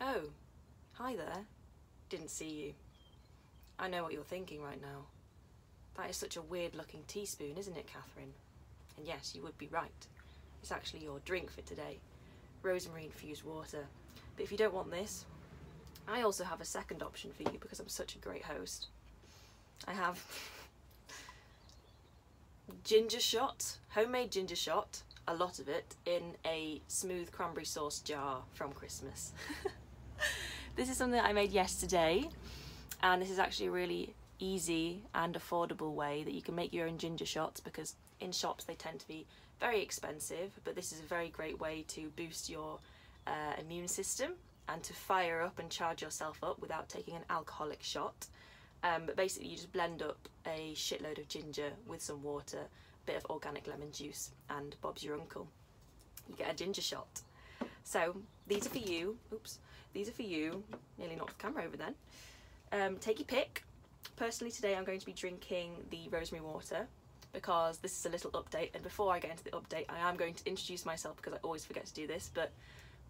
Oh, hi there. Didn't see you. I know what you're thinking right now. That is such a weird looking teaspoon, isn't it, Catherine? And yes, you would be right. It's actually your drink for today rosemary infused water. But if you don't want this, I also have a second option for you because I'm such a great host. I have ginger shot, homemade ginger shot, a lot of it, in a smooth cranberry sauce jar from Christmas. this is something I made yesterday and this is actually a really easy and affordable way that you can make your own ginger shots because in shops they tend to be very expensive but this is a very great way to boost your uh, immune system and to fire up and charge yourself up without taking an alcoholic shot. Um, but basically you just blend up a shitload of ginger with some water a bit of organic lemon juice and Bob's your uncle. You get a ginger shot. So these are for you. Oops these are for you. Nearly knocked the camera over then. Um, take your pick. Personally today I'm going to be drinking the rosemary water because this is a little update. And before I get into the update I am going to introduce myself because I always forget to do this. But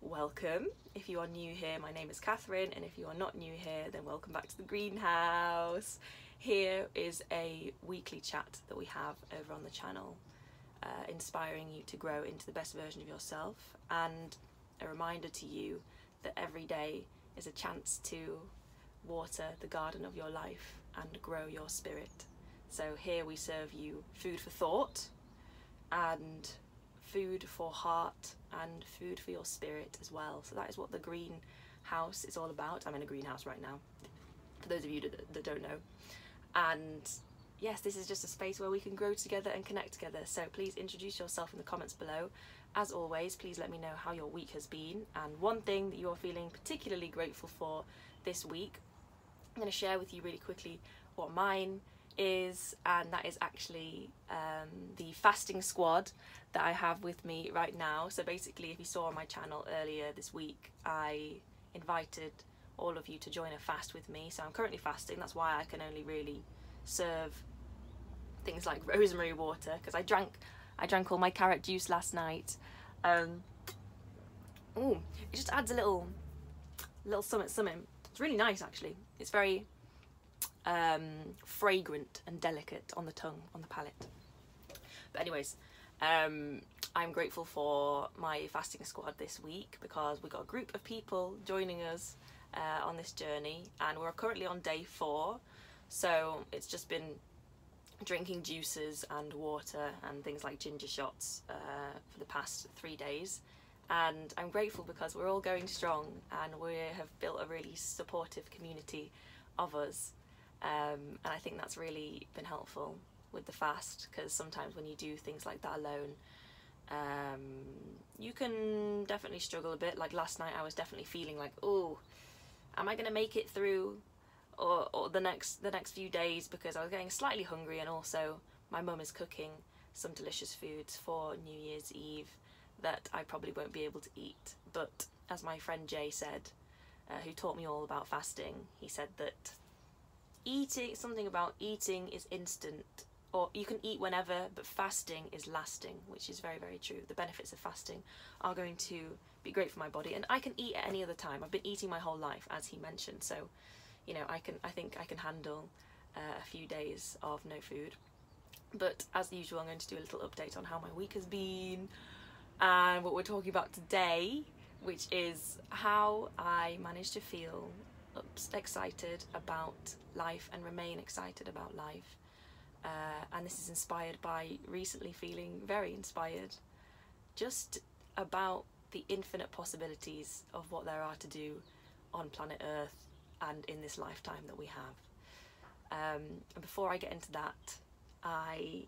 welcome. If you are new here my name is Catherine. And if you are not new here then welcome back to the greenhouse. Here is a weekly chat that we have over on the channel uh, inspiring you to grow into the best version of yourself. And a reminder to you that every day is a chance to water the garden of your life and grow your spirit so here we serve you food for thought and food for heart and food for your spirit as well. So that is what the greenhouse is all about. I'm in a greenhouse right now, for those of you that, that don't know. And yes, this is just a space where we can grow together and connect together. So please introduce yourself in the comments below. As always, please let me know how your week has been and one thing that you're feeling particularly grateful for this week. I'm going to share with you really quickly what mine is, and that is actually um, the fasting squad that I have with me right now. So basically, if you saw on my channel earlier this week, I invited all of you to join a fast with me. So I'm currently fasting, that's why I can only really serve things like rosemary water because I drank I drank all my carrot juice last night. Um, ooh, it just adds a little little something something. It's really nice actually. It's very um, fragrant and delicate on the tongue, on the palate. But anyways, um, I'm grateful for my fasting squad this week because we got a group of people joining us uh, on this journey and we're currently on day four. So it's just been drinking juices and water and things like ginger shots uh, for the past three days. And I'm grateful because we're all going strong and we have built a really supportive community of us um, and I think that's really been helpful with the fast because sometimes when you do things like that alone, um, you can definitely struggle a bit. Like last night, I was definitely feeling like, oh, am I gonna make it through, or, or the next the next few days because I was getting slightly hungry and also my mum is cooking some delicious foods for New Year's Eve that I probably won't be able to eat. But as my friend Jay said, uh, who taught me all about fasting, he said that eating something about eating is instant or you can eat whenever but fasting is lasting which is very very true. The benefits of fasting are going to be great for my body and I can eat at any other time. I've been eating my whole life as he mentioned. So you know I can I think I can handle uh, a few days of no food but as usual I'm going to do a little update on how my week has been and what we're talking about today which is how I managed to feel excited about life and remain excited about life. Uh, and this is inspired by recently feeling very inspired just about the infinite possibilities of what there are to do on planet Earth and in this lifetime that we have. Um, and before I get into that, I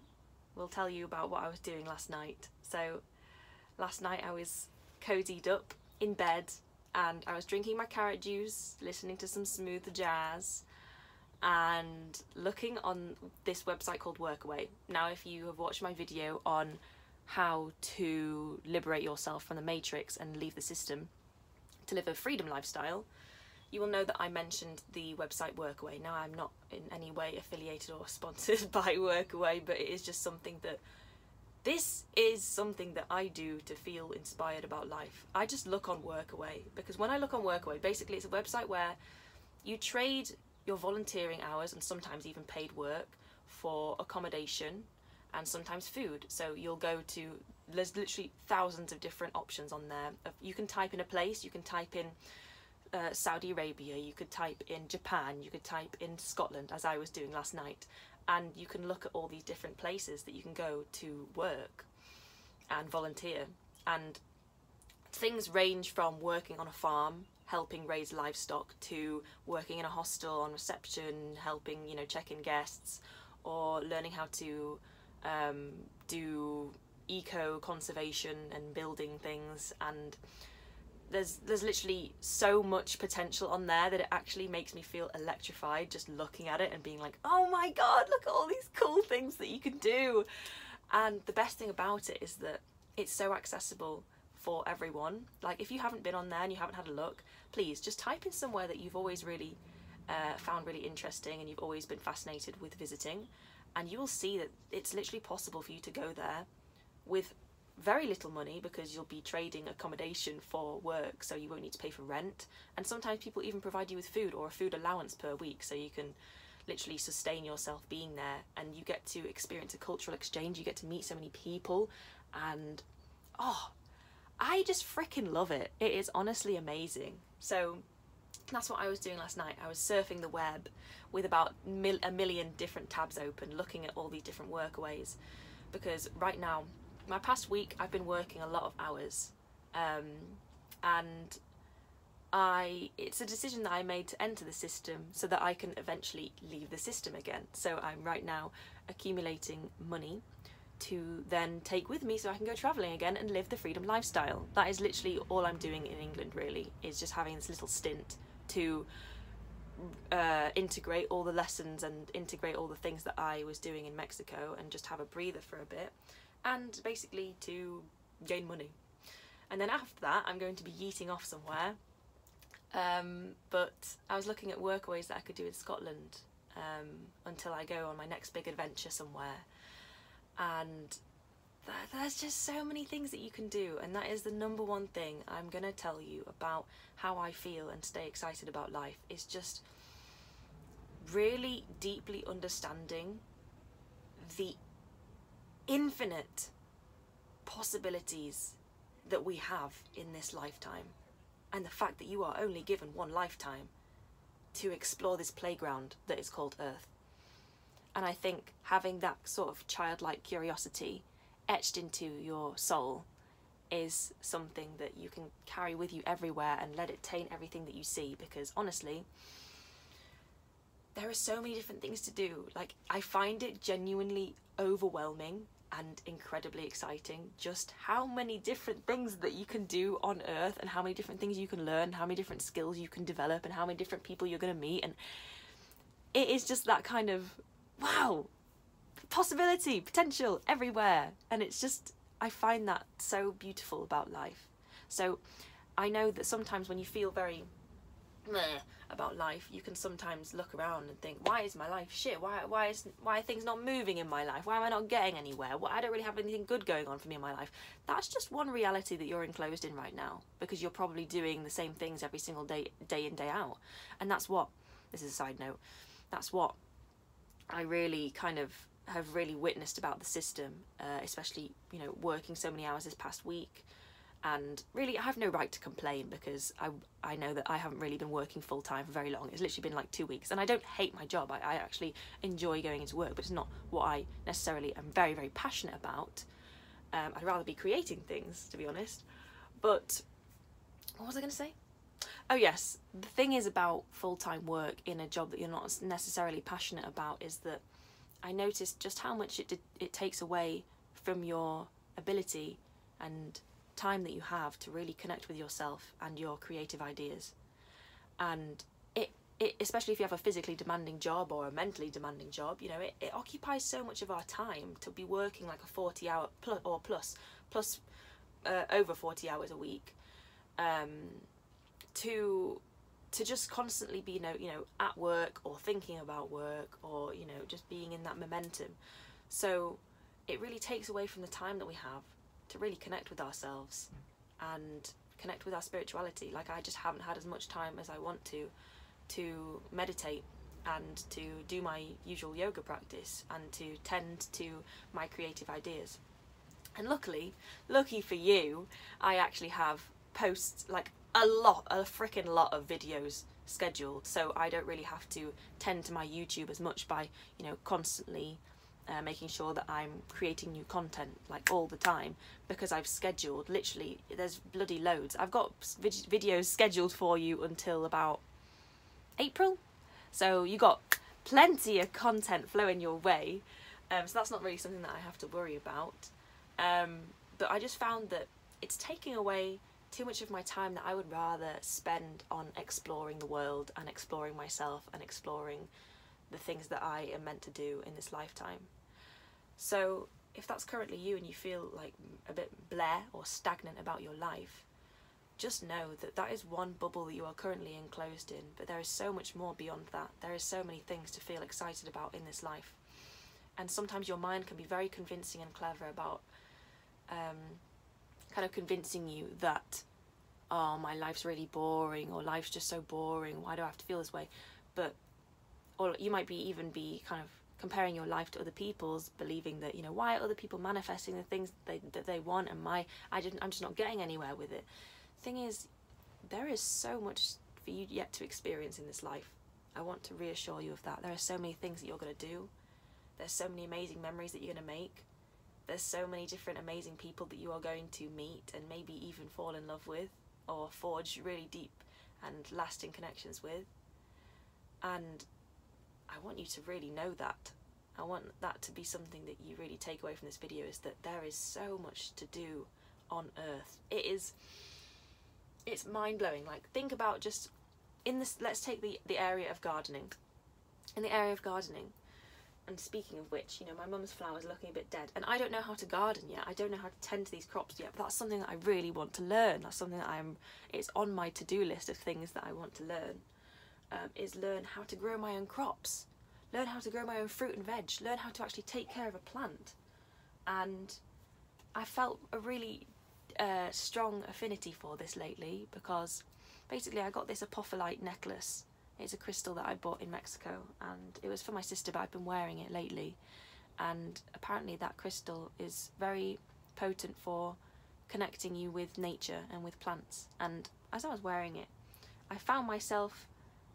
will tell you about what I was doing last night. So, last night I was cozied up in bed and I was drinking my carrot juice, listening to some smooth jazz, and looking on this website called Workaway. Now, if you have watched my video on how to liberate yourself from the matrix and leave the system to live a freedom lifestyle, you will know that I mentioned the website Workaway. Now, I'm not in any way affiliated or sponsored by Workaway, but it is just something that this is something that I do to feel inspired about life. I just look on Workaway because when I look on Workaway, basically it's a website where you trade your volunteering hours and sometimes even paid work for accommodation and sometimes food. So you'll go to there's literally thousands of different options on there. You can type in a place, you can type in uh, Saudi Arabia, you could type in Japan, you could type in Scotland, as I was doing last night, and you can look at all these different places that you can go to work and volunteer. And things range from working on a farm, helping raise livestock, to working in a hostel on reception, helping, you know, check in guests, or learning how to um, do eco conservation and building things and there's there's literally so much potential on there that it actually makes me feel electrified just looking at it and being like oh my god look at all these cool things that you can do. And the best thing about it is that it's so accessible for everyone. Like if you haven't been on there and you haven't had a look please just type in somewhere that you've always really uh, found really interesting and you've always been fascinated with visiting and you will see that it's literally possible for you to go there with very little money because you'll be trading accommodation for work so you won't need to pay for rent. And sometimes people even provide you with food or a food allowance per week so you can literally sustain yourself being there. And you get to experience a cultural exchange you get to meet so many people and oh I just freaking love it. It is honestly amazing. So that's what I was doing last night. I was surfing the web with about mil- a million different tabs open looking at all these different workaways. Because right now my past week I've been working a lot of hours um, and I it's a decision that I made to enter the system so that I can eventually leave the system again. So I'm right now accumulating money to then take with me so I can go travelling again and live the freedom lifestyle. That is literally all I'm doing in England really, is just having this little stint to uh, integrate all the lessons and integrate all the things that I was doing in Mexico and just have a breather for a bit and basically to gain money. And then after that, I'm going to be yeeting off somewhere. Um, but I was looking at workaways that I could do in Scotland um, until I go on my next big adventure somewhere. And th- there's just so many things that you can do, and that is the number one thing I'm going to tell you about how I feel and stay excited about life is just really deeply understanding the infinite possibilities that we have in this lifetime, and the fact that you are only given one lifetime to explore this playground that is called Earth. And I think having that sort of childlike curiosity etched into your soul is something that you can carry with you everywhere and let it taint everything that you see because honestly, there are so many different things to do. Like, I find it genuinely overwhelming and incredibly exciting just how many different things that you can do on earth and how many different things you can learn how many different skills you can develop and how many different people you're going to meet and it is just that kind of wow possibility potential everywhere. And it's just i find that so beautiful about life. So i know that sometimes when you feel very meh about life, you can sometimes look around and think, why is my life shit? Why why is why are things not moving in my life? Why am I not getting anywhere? Well, I don't really have anything good going on for me in my life. That's just one reality that you're enclosed in right now because you're probably doing the same things every single day day in day out. And that's what this is a side note. That's what I really kind of have really witnessed about the system, uh, especially you know working so many hours this past week and really I have no right to complain because I, I know that I haven't really been working full time for very long. It's literally been like two weeks and I don't hate my job. I, I actually enjoy going into work, but it's not what I necessarily am very, very passionate about. Um, I'd rather be creating things, to be honest. But what was I going to say? Oh, yes, the thing is about full time work in a job that you're not necessarily passionate about is that I noticed just how much it, did, it takes away from your ability and time that you have to really connect with yourself and your creative ideas. And it, it especially if you have a physically demanding job or a mentally demanding job, you know, it, it occupies so much of our time to be working like a 40 hour plus or plus plus uh, over 40 hours a week um, to to just constantly be you know you know at work or thinking about work or you know just being in that momentum so it really takes away from the time that we have to really connect with ourselves and connect with our spirituality. Like I just haven't had as much time as I want to to meditate and to do my usual yoga practice and to tend to my creative ideas. And luckily, lucky for you, I actually have posts like a lot, a freaking lot of videos scheduled, so I don't really have to tend to my YouTube as much by, you know, constantly uh, making sure that I'm creating new content like all the time because I've scheduled literally there's bloody loads. I've got vid- videos scheduled for you until about April, so you got plenty of content flowing your way. Um, so that's not really something that I have to worry about. Um, but I just found that it's taking away too much of my time that I would rather spend on exploring the world and exploring myself and exploring the things that I am meant to do in this lifetime. So, if that's currently you and you feel like a bit bleh or stagnant about your life, just know that that is one bubble that you are currently enclosed in, but there is so much more beyond that. There is so many things to feel excited about in this life. And sometimes your mind can be very convincing and clever about um, kind of convincing you that, oh, my life's really boring, or life's just so boring, why do I have to feel this way? But, or you might be even be kind of comparing your life to other people's, believing that, you know, why are other people manifesting the things that they, that they want and my, I didn't, I'm just not getting anywhere with it. Thing is, there is so much for you yet to experience in this life. I want to reassure you of that. There are so many things that you're going to do. There's so many amazing memories that you're going to make there's so many different amazing people that you are going to meet and maybe even fall in love with or forge really deep and lasting connections with. And I want you to really know that. I want that to be something that you really take away from this video is that there is so much to do on earth. It is it's mind-blowing. Like think about just in this let's take the the area of gardening. In the area of gardening, and speaking of which, you know, my mum's flowers looking a bit dead, and I don't know how to garden yet. I don't know how to tend to these crops yet. But that's something that I really want to learn. That's something that I'm. It's on my to-do list of things that I want to learn. Um, is learn how to grow my own crops, learn how to grow my own fruit and veg, learn how to actually take care of a plant, and I felt a really uh, strong affinity for this lately because basically I got this apophyllite necklace it's a crystal that I bought in Mexico and it was for my sister, but I've been wearing it lately. And apparently, that crystal is very potent for connecting you with nature and with plants. And as I was wearing it, I found myself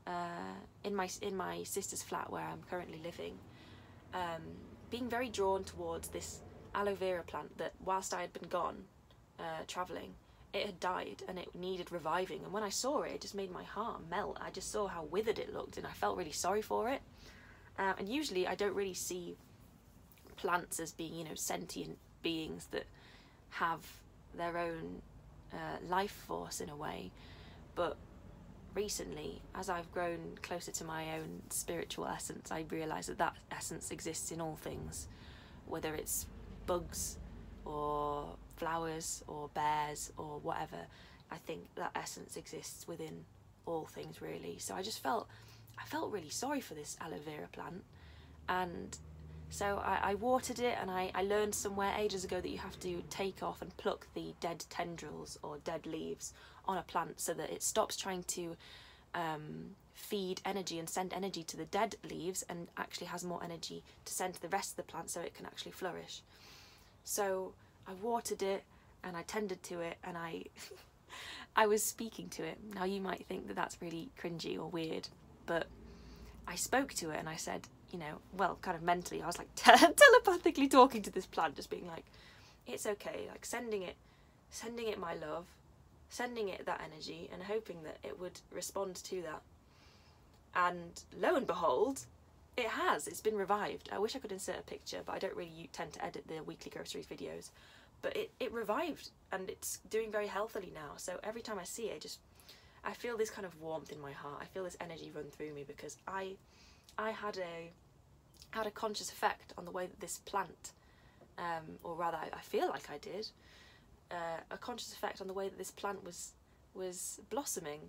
uh, in my in my sister's flat where I'm currently living, um, being very drawn towards this aloe vera plant that, whilst I had been gone uh, traveling, it had died and it needed reviving. And when I saw it, it just made my heart melt. I just saw how withered it looked and I felt really sorry for it. Uh, and usually I don't really see plants as being, you know, sentient beings that have their own uh, life force in a way. But recently, as I've grown closer to my own spiritual essence, I realise that that essence exists in all things, whether it's bugs or flowers or bears or whatever. I think that essence exists within all things really. So I just felt I felt really sorry for this aloe vera plant and so I, I watered it and I, I learned somewhere ages ago that you have to take off and pluck the dead tendrils or dead leaves on a plant so that it stops trying to um, feed energy and send energy to the dead leaves and actually has more energy to send to the rest of the plant so it can actually flourish. So I watered it and I tended to it and I I was speaking to it. Now you might think that that's really cringy or weird, but I spoke to it and I said, you know, well, kind of mentally, I was like telepathically talking to this plant, just being like, it's okay, like sending it, sending it my love, sending it that energy, and hoping that it would respond to that. And lo and behold, it has. It's been revived. I wish I could insert a picture, but I don't really tend to edit the weekly groceries videos but it, it revived and it's doing very healthily now. So every time I see it, just I feel this kind of warmth in my heart. I feel this energy run through me because I I had a had a conscious effect on the way that this plant, um, or rather, I, I, feel like I did, uh, a conscious effect on the way that this plant was was blossoming,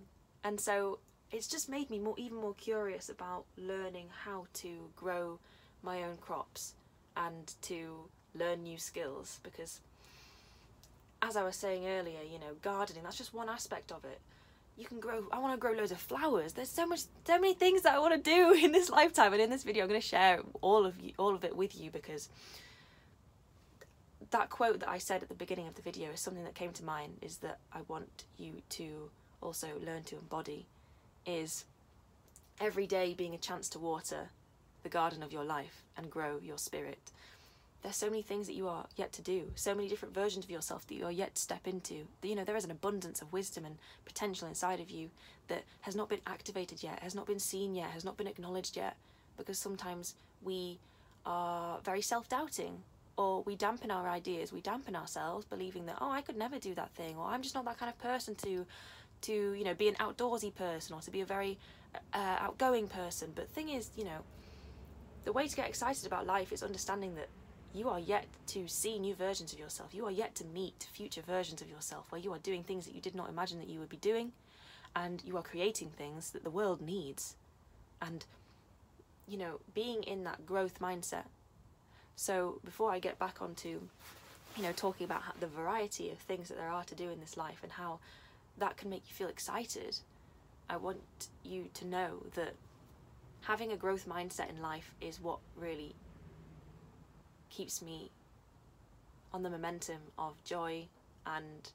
and so it's just made me more even more curious about learning how to grow my own crops and to learn new skills because as I was saying earlier, you know, gardening, that's just one aspect of it. You can grow I want to grow loads of flowers. There's so much so many things that I want to do in this lifetime and in this video I'm going to share all of you all of it with you because that quote that I said at the beginning of the video is something that came to mind is that I want you to also learn to embody is every day being a chance to water the garden of your life and grow your spirit. There's so many things that you are yet to do, so many different versions of yourself that you are yet to step into. You know, there is an abundance of wisdom and potential inside of you that has not been activated yet, has not been seen yet, has not been acknowledged yet, because sometimes we are very self doubting or we dampen our ideas, we dampen ourselves, believing that, oh, I could never do that thing, or I'm just not that kind of person to to you know be an outdoorsy person or to be a very uh, outgoing person. But thing is you know the way to get excited about life is understanding that you are yet to see new versions of yourself. You are yet to meet future versions of yourself where you are doing things that you did not imagine that you would be doing and you are creating things that the world needs. And you know being in that growth mindset so before i get back onto you know talking about the variety of things that there are to do in this life and how that can make you feel excited. I want you to know that having a growth mindset in life is what really keeps me on the momentum of joy and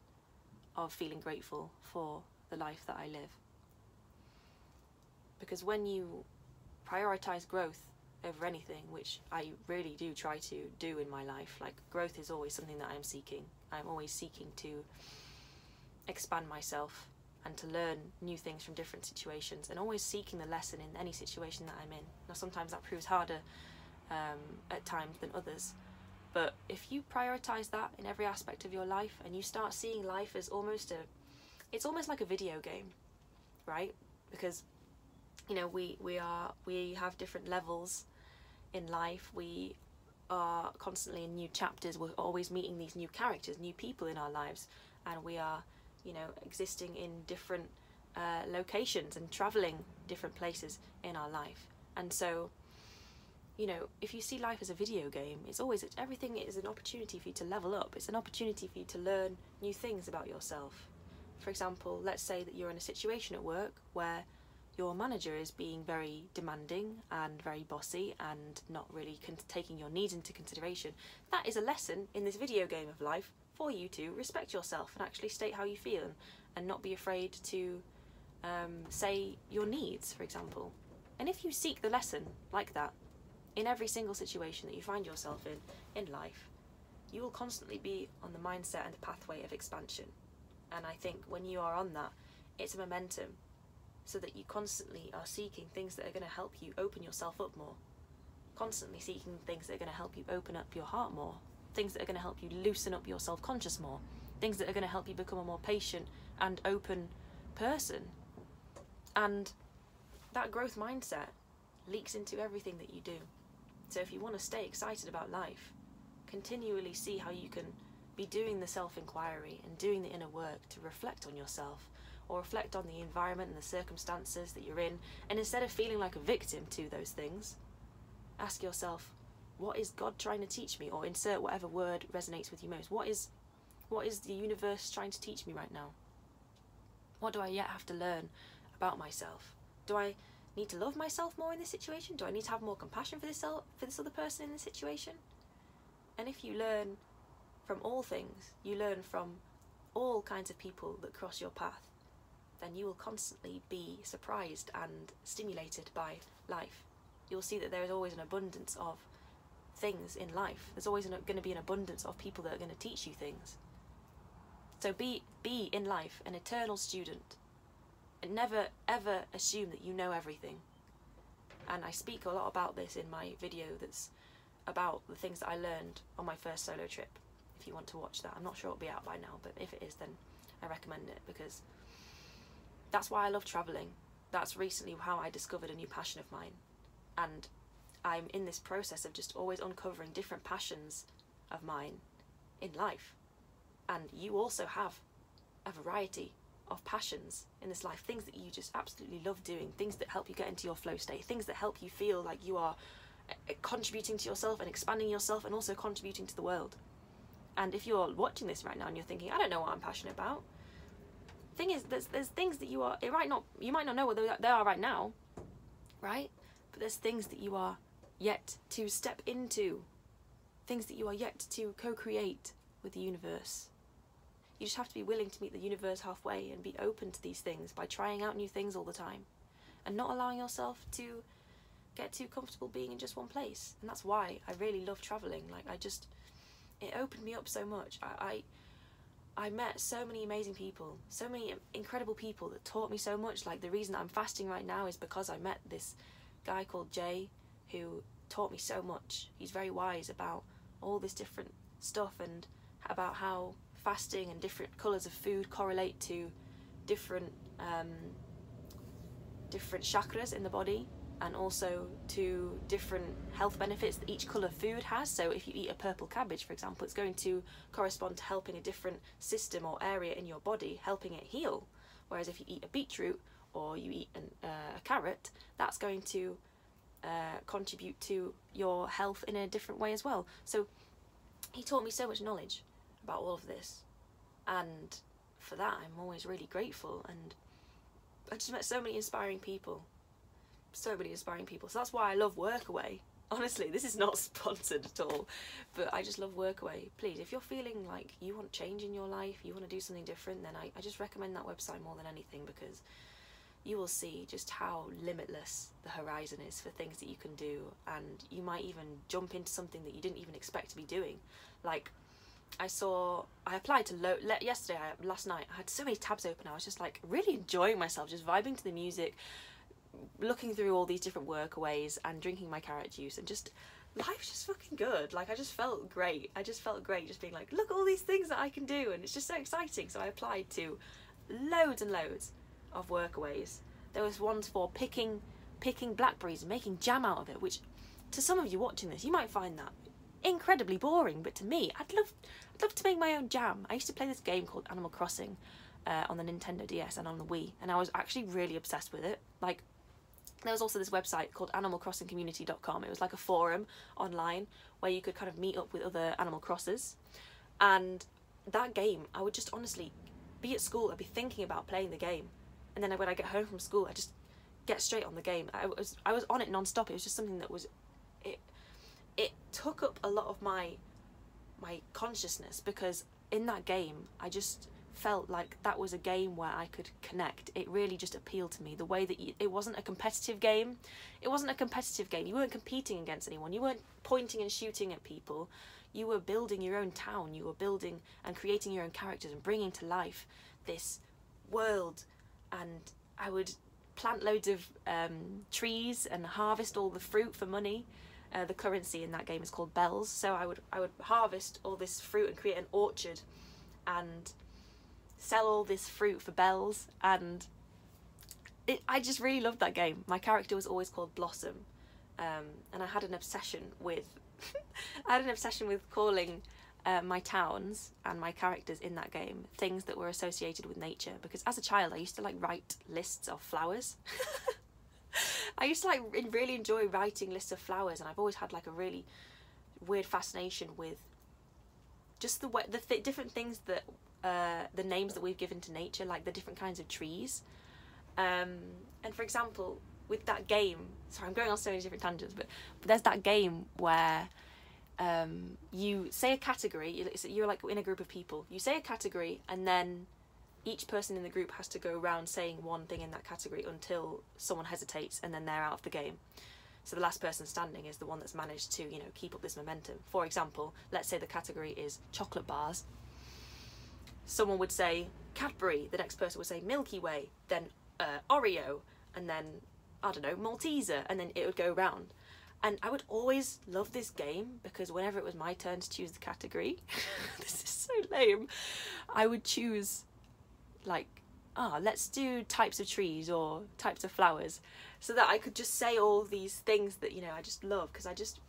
of feeling grateful for the life that I live. Because when you prioritize growth over anything, which I really do try to do in my life, like growth is always something that I'm seeking. I'm always seeking to expand myself and to learn new things from different situations and always seeking the lesson in any situation that I'm in. Now, sometimes that proves harder um, at times than others, but if you prioritize that in every aspect of your life and you start seeing life as almost a it's almost like a video game, right? Because you know, we we are we have different levels in life. We are constantly in new chapters. We're always meeting these new characters, new people in our lives, and we are you know, existing in different uh, locations and traveling different places in our life. And so, you know, if you see life as a video game, it's always everything is an opportunity for you to level up. It's an opportunity for you to learn new things about yourself. For example, let's say that you're in a situation at work where your manager is being very demanding and very bossy and not really taking your needs into consideration. That is a lesson in this video game of life for you to respect yourself and actually state how you feel and, not be afraid to um, say your needs, for example. And if you seek the lesson like that in every single situation that you find yourself in in life, you will constantly be on the mindset and the pathway of expansion. And I think when you are on that, it's a momentum so that you constantly are seeking things that are going to help you open yourself up more. Constantly seeking things that are going to help you open up your heart more things that are going to help you loosen up your self conscious more, things that are going to help you become a more patient and open person. And that growth mindset leaks into everything that you do. So if you want to stay excited about life, continually see how you can be doing the self inquiry and doing the inner work to reflect on yourself or reflect on the environment and the circumstances that you're in. And instead of feeling like a victim to those things, ask yourself, what is God trying to teach me? Or insert whatever word resonates with you most. What is what is the universe trying to teach me right now? What do I yet have to learn about myself? Do I need to love myself more in this situation? Do I need to have more compassion for this for this other person in this situation? And if you learn from all things, you learn from all kinds of people that cross your path, then you will constantly be surprised and stimulated by life. You'll see that there is always an abundance of things in life. There's always going to be an abundance of people that are going to teach you things. So be be in life an eternal student, and never ever assume that you know everything. And I speak a lot about this in my video that's about the things that I learned on my first solo trip. If you want to watch that, I'm not sure it'll be out by now, but if it is, then I recommend it because that's why I love traveling. That's recently how I discovered a new passion of mine, and I'm in this process of just always uncovering different passions of mine in life. And you also have a variety of passions in this life, things that you just absolutely love doing, things that help you get into your flow state, things that help you feel like you are uh, contributing to yourself and expanding yourself and also contributing to the world. And if you're watching this right now and you're thinking, I don't know what I'm passionate about, thing is, there's there's things that you are. It might not. You might not know what they are right now, right? But there's things that you are yet to step into, things that you are yet to co-create with the universe. You just have to be willing to meet the universe halfway and be open to these things by trying out new things all the time, and not allowing yourself to get too comfortable being in just one place. And that's why I really love traveling. Like I just, it opened me up so much. I, I I met so many amazing people, so many incredible people that taught me so much. Like the reason I'm fasting right now is because I met this guy called Jay who taught me so much. He's very wise about all this different stuff and about how fasting and different colours of food correlate to different um, different chakras in the body and also to different health benefits that each colour food has. So if you eat a purple cabbage, for example, it's going to correspond to helping a different system or area in your body, helping it heal. Whereas if you eat a beetroot or you eat an, uh, a carrot, that's going to uh, contribute to your health in a different way as well. So he taught me so much knowledge about all of this. And for that, I'm always really grateful. And I just met so many inspiring people so many inspiring people. So that's why I love Workaway. Honestly, this is not sponsored at all, but I just love Workaway. Please, if you're feeling like you want change in your life, you want to do something different, then I, I just recommend that website more than anything because you will see just how limitless the horizon is for things that you can do, and you might even jump into something that you didn't even expect to be doing. Like, I saw, I applied to lo- yesterday, last night, I had so many tabs open, I was just like really enjoying myself, just vibing to the music, looking through all these different workaways and drinking my carrot juice and just life's just fucking good. Like I just felt great. I just felt great just being like, look at all these things that I can do and it's just so exciting. So I applied to loads and loads of workaways. There was ones for picking picking blackberries and making jam out of it, which to some of you watching this, you might find that incredibly boring, but to me, I'd love I'd love to make my own jam. I used to play this game called Animal Crossing uh, on the Nintendo DS and on the Wii, and I was actually really obsessed with it. Like there was also this website called animalcrossingcommunity.com. It was like a forum online where you could kind of meet up with other animal crossers. And that game, I would just honestly be at school, I'd be thinking about playing the game. And then when I get home from school, I just get straight on the game. I was I was on it non-stop. It was just something that was it it took up a lot of my my consciousness because in that game, I just felt like that was a game where I could connect. It really just appealed to me. The way that you, it wasn't a competitive game. It wasn't a competitive game. You weren't competing against anyone. You weren't pointing and shooting at people. You were building your own town. You were building and creating your own characters and bringing to life this world. And I would plant loads of um, trees and harvest all the fruit for money. Uh, the currency in that game is called bells. So I would I would harvest all this fruit and create an orchard and sell all this fruit for bells and it, I just really loved that game. My character was always called Blossom um, and I had an obsession with I had an obsession with calling uh, my towns and my characters in that game things that were associated with nature because as a child I used to like write lists of flowers. I used to like really enjoy writing lists of flowers and I've always had like a really weird fascination with just the way the th- different things that uh, the names that we've given to nature, like the different kinds of trees. Um, and for example, with that game, sorry, I'm going on so many different tangents, but, but there's that game where um, you say a category, you're like in a group of people, you say a category, and then each person in the group has to go around saying one thing in that category until someone hesitates and then they're out of the game. So the last person standing is the one that's managed to, you know, keep up this momentum. For example, let's say the category is chocolate bars someone would say Cadbury, the next person would say Milky Way, then uh, Oreo, and then I don't know Malteser, and then it would go round. And I would always love this game because whenever it was my turn to choose the category, this is so lame, I would choose like ah, oh, let's do types of trees or types of flowers so that I could just say all these things that, you know, I just love because I just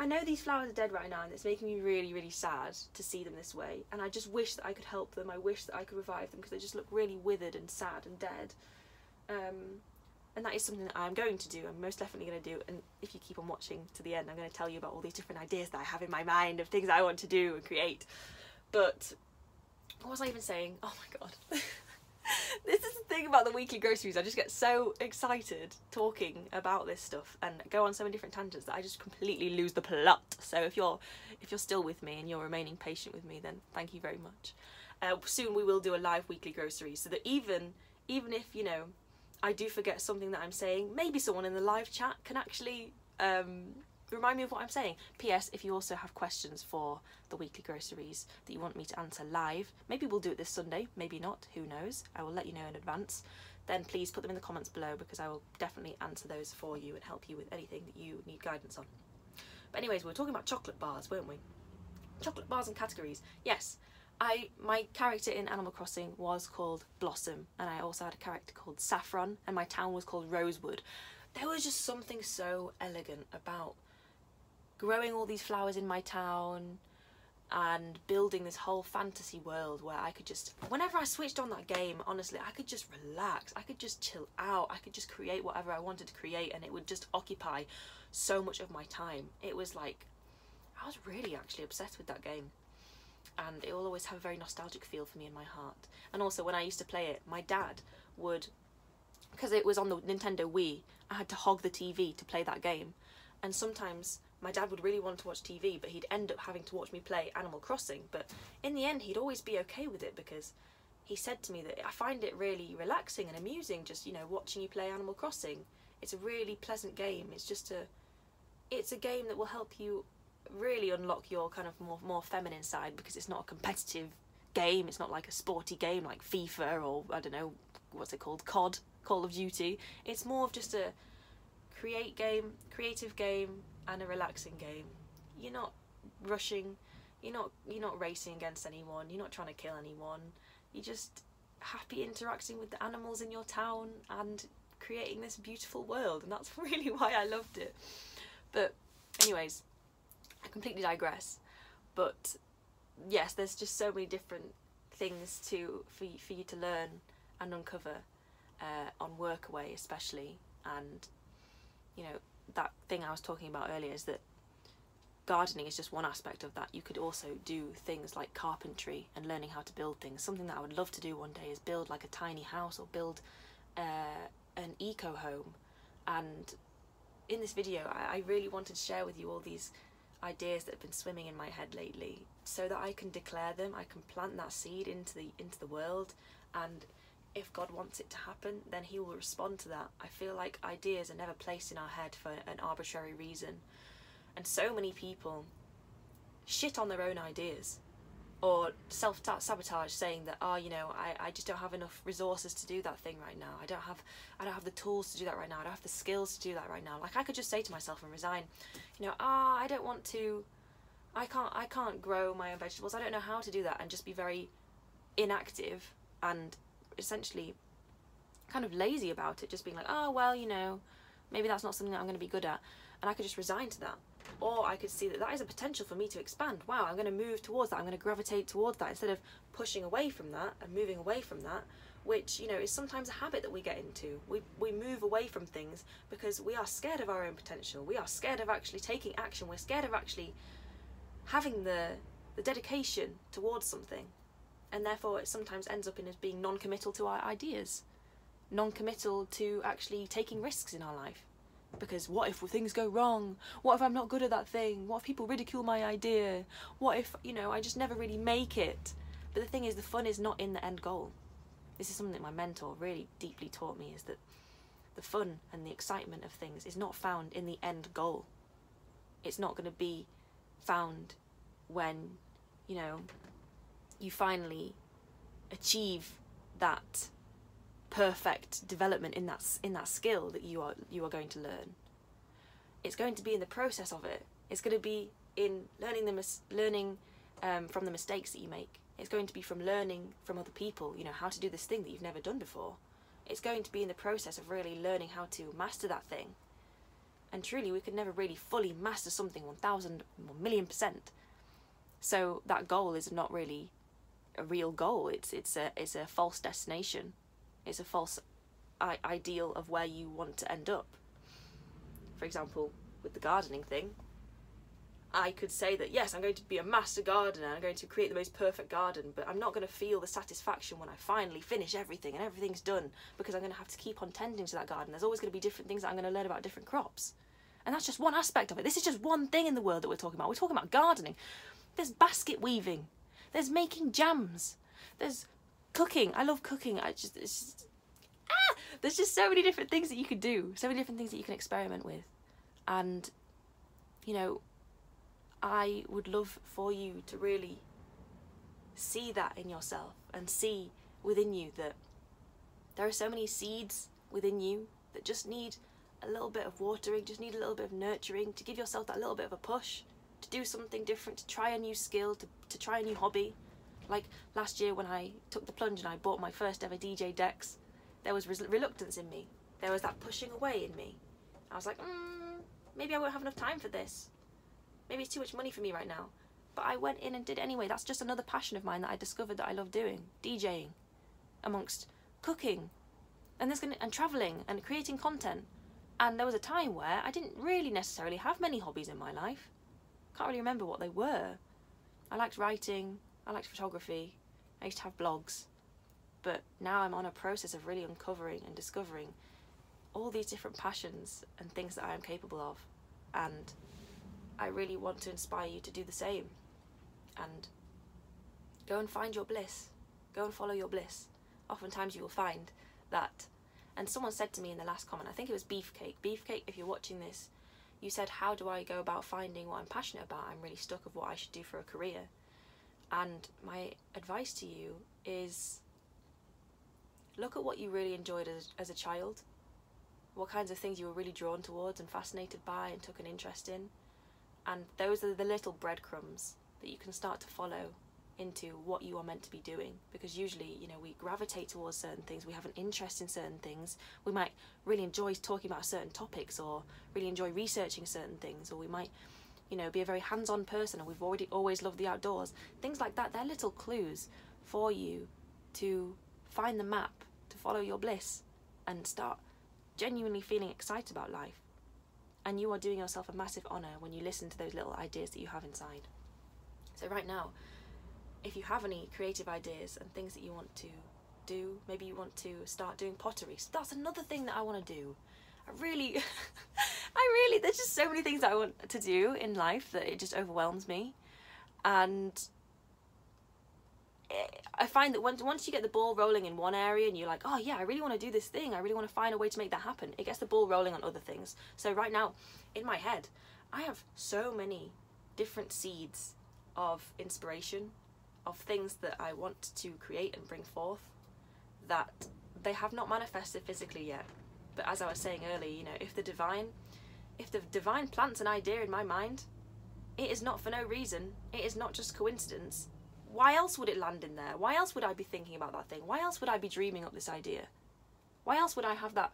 I know these flowers are dead right now and it's making me really, really sad to see them this way. And I just wish that I could help them. I wish that I could revive them because they just look really withered and sad and dead. Um, and that is something that I'm going to do. I'm most definitely going to do. And if you keep on watching to the end, I'm going to tell you about all these different ideas that I have in my mind of things I want to do and create. But what was I even saying? Oh my god. this is the thing about the weekly groceries. I just get so excited talking about this stuff and go on so many different tangents that I just completely lose the plot. So if you're if you're still with me and you're remaining patient with me, then thank you very much. Uh, soon we will do a live weekly groceries so that even even if you know I do forget something that I'm saying, maybe someone in the live chat can actually um, remind me of what I'm saying. P.S. If you also have questions for the weekly groceries that you want me to answer live, maybe we'll do it this Sunday, maybe not, who knows? I will let you know in advance. Then please put them in the comments below because I will definitely answer those for you and help you with anything that you need guidance on. But anyways, we were talking about chocolate bars, weren't we? Chocolate bars and categories. Yes, I my character in Animal Crossing was called Blossom, and I also had a character called Saffron, and my town was called Rosewood. There was just something so elegant about growing all these flowers in my town and building this whole fantasy world where I could just whenever I switched on that game honestly I could just relax. I could just chill out. I could just create whatever I wanted to create and it would just occupy so much of my time. It was like I was really actually obsessed with that game. And it will always have a very nostalgic feel for me in my heart. And also when I used to play it my dad would because it was on the Nintendo Wii I had to hog the TV to play that game. And sometimes my dad would really want to watch TV, but he'd end up having to watch me play Animal Crossing. But in the end, he'd always be okay with it because he said to me that I find it really relaxing and amusing just, you know, watching you play Animal Crossing. It's a really pleasant game. It's just a it's a game that will help you really unlock your kind of more more feminine side because it's not a competitive game. It's not like a sporty game like FIFA or I don't know what's it called, COD, Call of Duty. It's more of just a create game, creative game and a relaxing game. You're not rushing, you're not you're not racing against anyone, you're not trying to kill anyone. You're just happy interacting with the animals in your town and creating this beautiful world and that's really why I loved it. But anyways, I completely digress. But yes, there's just so many different things to for you, for you to learn and uncover uh, on Workaway especially and you know that thing I was talking about earlier is that gardening is just one aspect of that. You could also do things like carpentry and learning how to build things. Something that I would love to do one day is build like a tiny house or build uh, an eco home. And in this video, I, I really wanted to share with you all these ideas that have been swimming in my head lately, so that I can declare them. I can plant that seed into the into the world, and if God wants it to happen, then He will respond to that. I feel like ideas are never placed in our head for an arbitrary reason. And so many people shit on their own ideas or self sabotage saying that oh you know I, I just don't have enough resources to do that thing right now I don't have I don't have the tools to do that right now I don't have the skills to do that right now like I could just say to myself and resign you know ah oh, I don't want to I can't I can't grow my own vegetables I don't know how to do that and just be very inactive and essentially kind of lazy about it, just being like, oh, well, you know, maybe that's not something that I'm going to be good at. And I could just resign to that. Or I could see that that is a potential for me to expand. Wow, I'm going to move towards that. I'm going to gravitate towards that instead of pushing away from that and moving away from that, which, you know, is sometimes a habit that we get into. We, we move away from things because we are scared of our own potential. We are scared of actually taking action. We're scared of actually having the, the dedication towards something and therefore it sometimes ends up in us being non-committal to our ideas. Non-committal to actually taking risks in our life. Because what if things go wrong? What if i'm not good at that thing? What if people ridicule my idea? What if you know i just never really make it? But the thing is the fun is not in the end goal. This is something that my mentor really deeply taught me is that the fun and the excitement of things is not found in the end goal. It's not going to be found when you know you finally achieve that perfect development in that in that skill that you are you are going to learn. It's going to be in the process of it. It's going to be in learning the mis- learning um, from the mistakes that you make. It's going to be from learning from other people you know how to do this thing that you've never done before. It's going to be in the process of really learning how to master that thing. And truly we could never really fully master something 1000 1 million million percent. So that goal is not really a real goal. It's it's a it's a false destination. It's a false I- ideal of where you want to end up. For example, with the gardening thing, I could say that yes, I'm going to be a master gardener, I'm going to create the most perfect garden, but I'm not going to feel the satisfaction when I finally finish everything and everything's done because I'm going to have to keep on tending to that garden. There's always going to be different things that I'm going to learn about different crops. And that's just one aspect of it. This is just one thing in the world that we're talking about. We're talking about gardening. There's basket weaving. There's making jams. There's cooking. I love cooking. I just, just ah, there's just so many different things that you can do. So many different things that you can experiment with. And you know, I would love for you to really see that in yourself and see within you that there are so many seeds within you that just need a little bit of watering, just need a little bit of nurturing to give yourself that little bit of a push to do something different, to try a new skill, to, to try a new hobby. Like last year when I took the plunge and I bought my first ever DJ decks, there was reluctance in me. There was that pushing away in me. I was like, mm, maybe I won't have enough time for this. Maybe it's too much money for me right now. But I went in and did anyway. That's just another passion of mine that I discovered that I love doing. DJing, amongst cooking, and there's gonna and traveling and creating content. And there was a time where I didn't really necessarily have many hobbies in my life. Can't really remember what they were. I liked writing, I liked photography, I used to have blogs. But now I'm on a process of really uncovering and discovering all these different passions and things that I am capable of. And I really want to inspire you to do the same. And go and find your bliss. Go and follow your bliss. Oftentimes you will find that. And someone said to me in the last comment, I think it was Beefcake. Beefcake, if you're watching this, you said, How do I go about finding what I'm passionate about? I'm really stuck of what I should do for a career. And my advice to you is look at what you really enjoyed as, as a child, what kinds of things you were really drawn towards and fascinated by and took an interest in. And those are the little breadcrumbs that you can start to follow into what you are meant to be doing. Because usually you know we gravitate towards certain things we have an interest in certain things we might really enjoy talking about certain topics or really enjoy researching certain things or we might you know be a very hands-on person and we've already always loved the outdoors. Things like that they're little clues for you to find the map to follow your bliss and start genuinely feeling excited about life. And you are doing yourself a massive honor when you listen to those little ideas that you have inside. So right now if you have any creative ideas and things that you want to do, maybe you want to start doing pottery. So that's another thing that I want to do. I really, I really, there's just so many things I want to do in life that it just overwhelms me. And eh, I find that once once you get the ball rolling in one area and you're like, oh yeah, I really want to do this thing. I really want to find a way to make that happen. It gets the ball rolling on other things. So right now, in my head, I have so many different seeds of inspiration of things that I want to create and bring forth that they have not manifested physically yet. But as I was saying earlier, you know, if the divine if the divine plants an idea in my mind, it is not for no reason. It is not just coincidence. Why else would it land in there? Why else would I be thinking about that thing? Why else would I be dreaming up this idea? Why else would I have that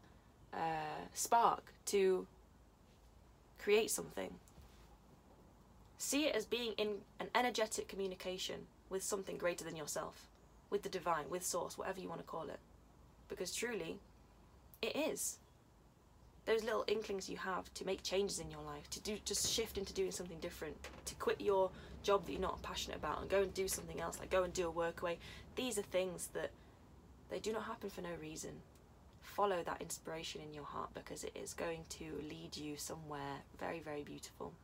uh, spark to create something? See it as being in an energetic communication with something greater than yourself, with the divine, with source, whatever you want to call it. Because truly, it is. Those little inklings you have to make changes in your life, to do just shift into doing something different, to quit your job that you're not passionate about and go and do something else, like go and do a workaway. These are things that they do not happen for no reason. Follow that inspiration in your heart because it is going to lead you somewhere very, very beautiful.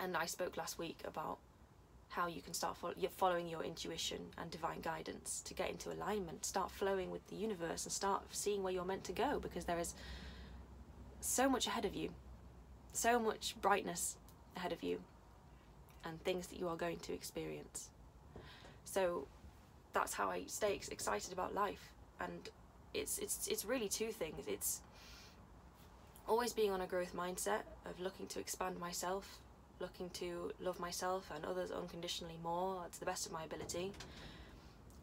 And I spoke last week about how you can start follow, following your intuition and divine guidance to get into alignment, start flowing with the universe, and start seeing where you're meant to go because there is so much ahead of you, so much brightness ahead of you, and things that you are going to experience. So that's how I stay excited about life, and it's it's it's really two things. It's always being on a growth mindset of looking to expand myself looking to love myself and others unconditionally more to the best of my ability,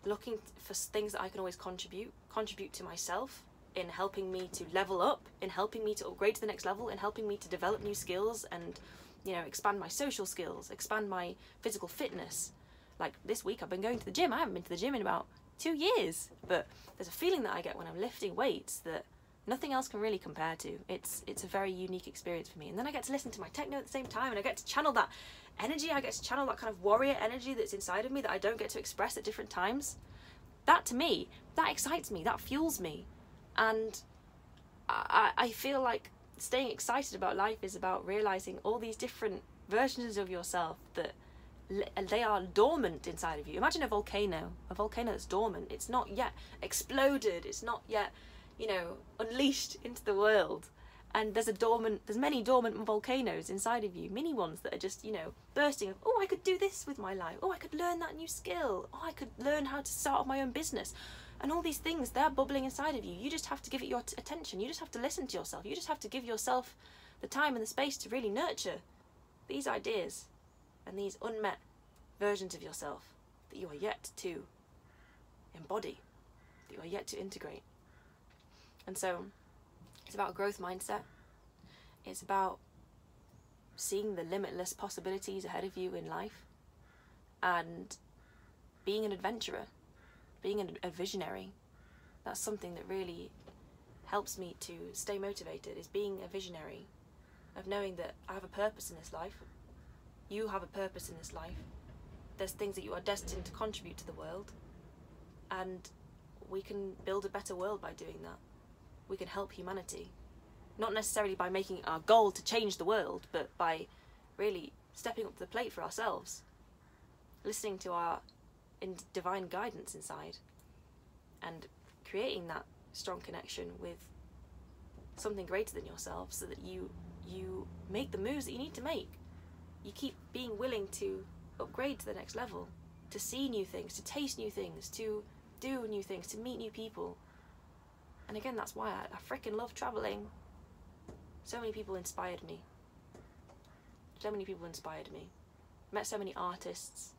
looking for things that I can always contribute, contribute to myself in helping me to level up, in helping me to upgrade to the next level, in helping me to develop new skills and you know expand my social skills, expand my physical fitness. Like this week, I've been going to the gym. I haven't been to the gym in about two years. But there's a feeling that I get when I'm lifting weights that nothing else can really compare to. It's it's a very unique experience for me. And then I get to listen to my techno at the same time and I get to channel that energy, I get to channel that kind of warrior energy that's inside of me that I don't get to express at different times. That to me, that excites me, that fuels me. And I, I feel like staying excited about life is about realizing all these different versions of yourself that they are dormant inside of you. Imagine a volcano, a volcano that's dormant. It's not yet exploded. It's not yet, you know, unleashed into the world. And there's a dormant, there's many dormant volcanoes inside of you, mini ones that are just, you know, bursting of, oh, I could do this with my life. Oh, I could learn that new skill. Oh, I could learn how to start my own business. And all these things, they're bubbling inside of you. You just have to give it your attention. You just have to listen to yourself. You just have to give yourself the time and the space to really nurture these ideas and these unmet versions of yourself that you are yet to embody, that you are yet to integrate. And so it's about growth mindset. It's about seeing the limitless possibilities ahead of you in life and being an adventurer, being a visionary. That's something that really helps me to stay motivated is being a visionary of knowing that I have a purpose in this life you have a purpose in this life. There's things that you are destined to contribute to the world. And we can build a better world by doing that. We can help humanity. Not necessarily by making our goal to change the world, but by really stepping up to the plate for ourselves. Listening to our in divine guidance inside. And creating that strong connection with something greater than yourself so that you you make the moves that you need to make you keep being willing to upgrade to the next level, to see new things, to taste new things, to do new things, to meet new people. And again, that's why I, I freaking love traveling. So many people inspired me. So many people inspired me. Met so many artists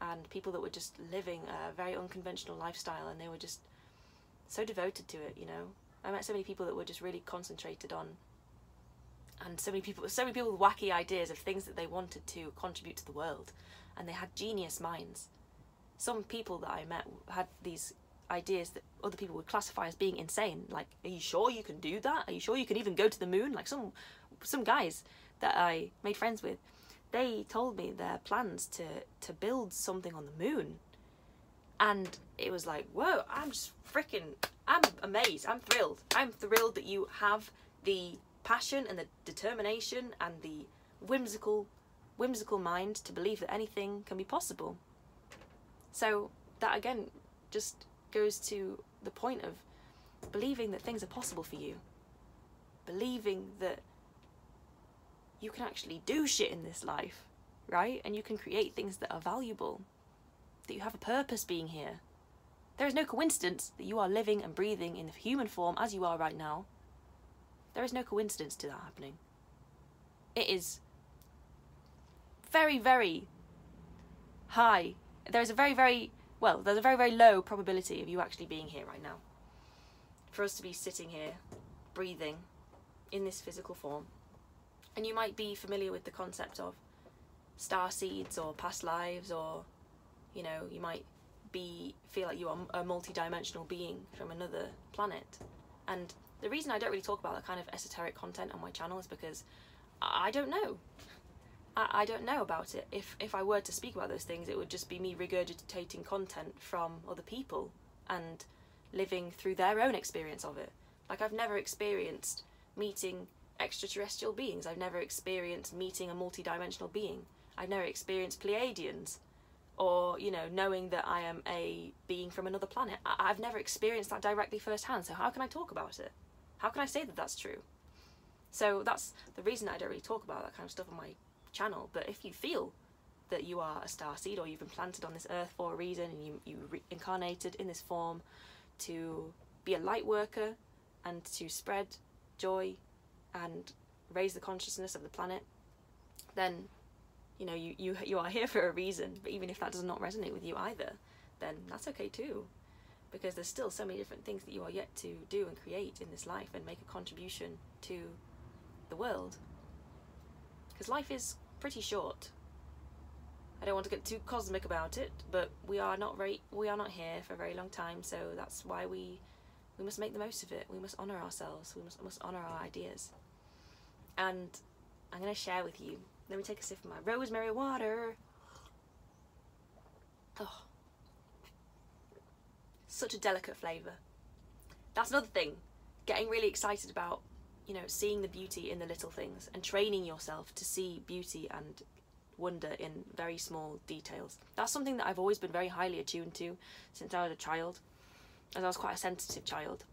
and people that were just living a very unconventional lifestyle and they were just so devoted to it, you know. I met so many people that were just really concentrated on and so many people so many people with wacky ideas of things that they wanted to contribute to the world and they had genius minds some people that i met had these ideas that other people would classify as being insane. Like are you sure you can do that? Are you sure you can even go to the moon? Like some some guys that i made friends with they told me their plans to to build something on the moon. And it was like whoa i'm just freaking i'm amazed i'm thrilled. I'm thrilled that you have the passion and the determination and the whimsical whimsical mind to believe that anything can be possible. So that again just goes to the point of believing that things are possible for you. Believing that you can actually do shit in this life, right? And you can create things that are valuable. That you have a purpose being here. There is no coincidence that you are living and breathing in the human form as you are right now there is no coincidence to that happening. It is very, very high. There is a very, very, well, there's a very, very low probability of you actually being here right now. For us to be sitting here, breathing in this physical form. And you might be familiar with the concept of star seeds or past lives or, you know, you might be feel like you are a multi-dimensional being from another planet. And the reason I don't really talk about that kind of esoteric content on my channel is because I don't know. I, I don't know about it. If if I were to speak about those things, it would just be me regurgitating content from other people and living through their own experience of it. Like I've never experienced meeting extraterrestrial beings. I've never experienced meeting a multi-dimensional being. I've never experienced Pleiadians or you know knowing that I am a being from another planet. I- have never experienced that directly firsthand. So how can I talk about it? How can I say that that's true? So that's the reason I don't really talk about that kind of stuff on my channel. But if you feel that you are a star seed or you've been planted on this earth for a reason and you, you reincarnated in this form to be a light worker and to spread joy and raise the consciousness of the planet, then you know you, you you are here for a reason. But even if that does not resonate with you either, then that's okay too because there's still so many different things that you are yet to do and create in this life and make a contribution to the world. Because life is pretty short. I don't want to get too cosmic about it, but we are not very we are not here for a very long time, so that's why we we must make the most of it. We must honor ourselves. We must must honor our ideas. And I'm to share with you. Let me take a sip of my rosemary water. Oh, such a delicate flavour. That's another thing. Getting really excited about, you know, seeing the beauty in the little things and training yourself to see beauty and wonder in very small details. That's something that I've always been very highly attuned to since I was a child, as I was quite a sensitive child.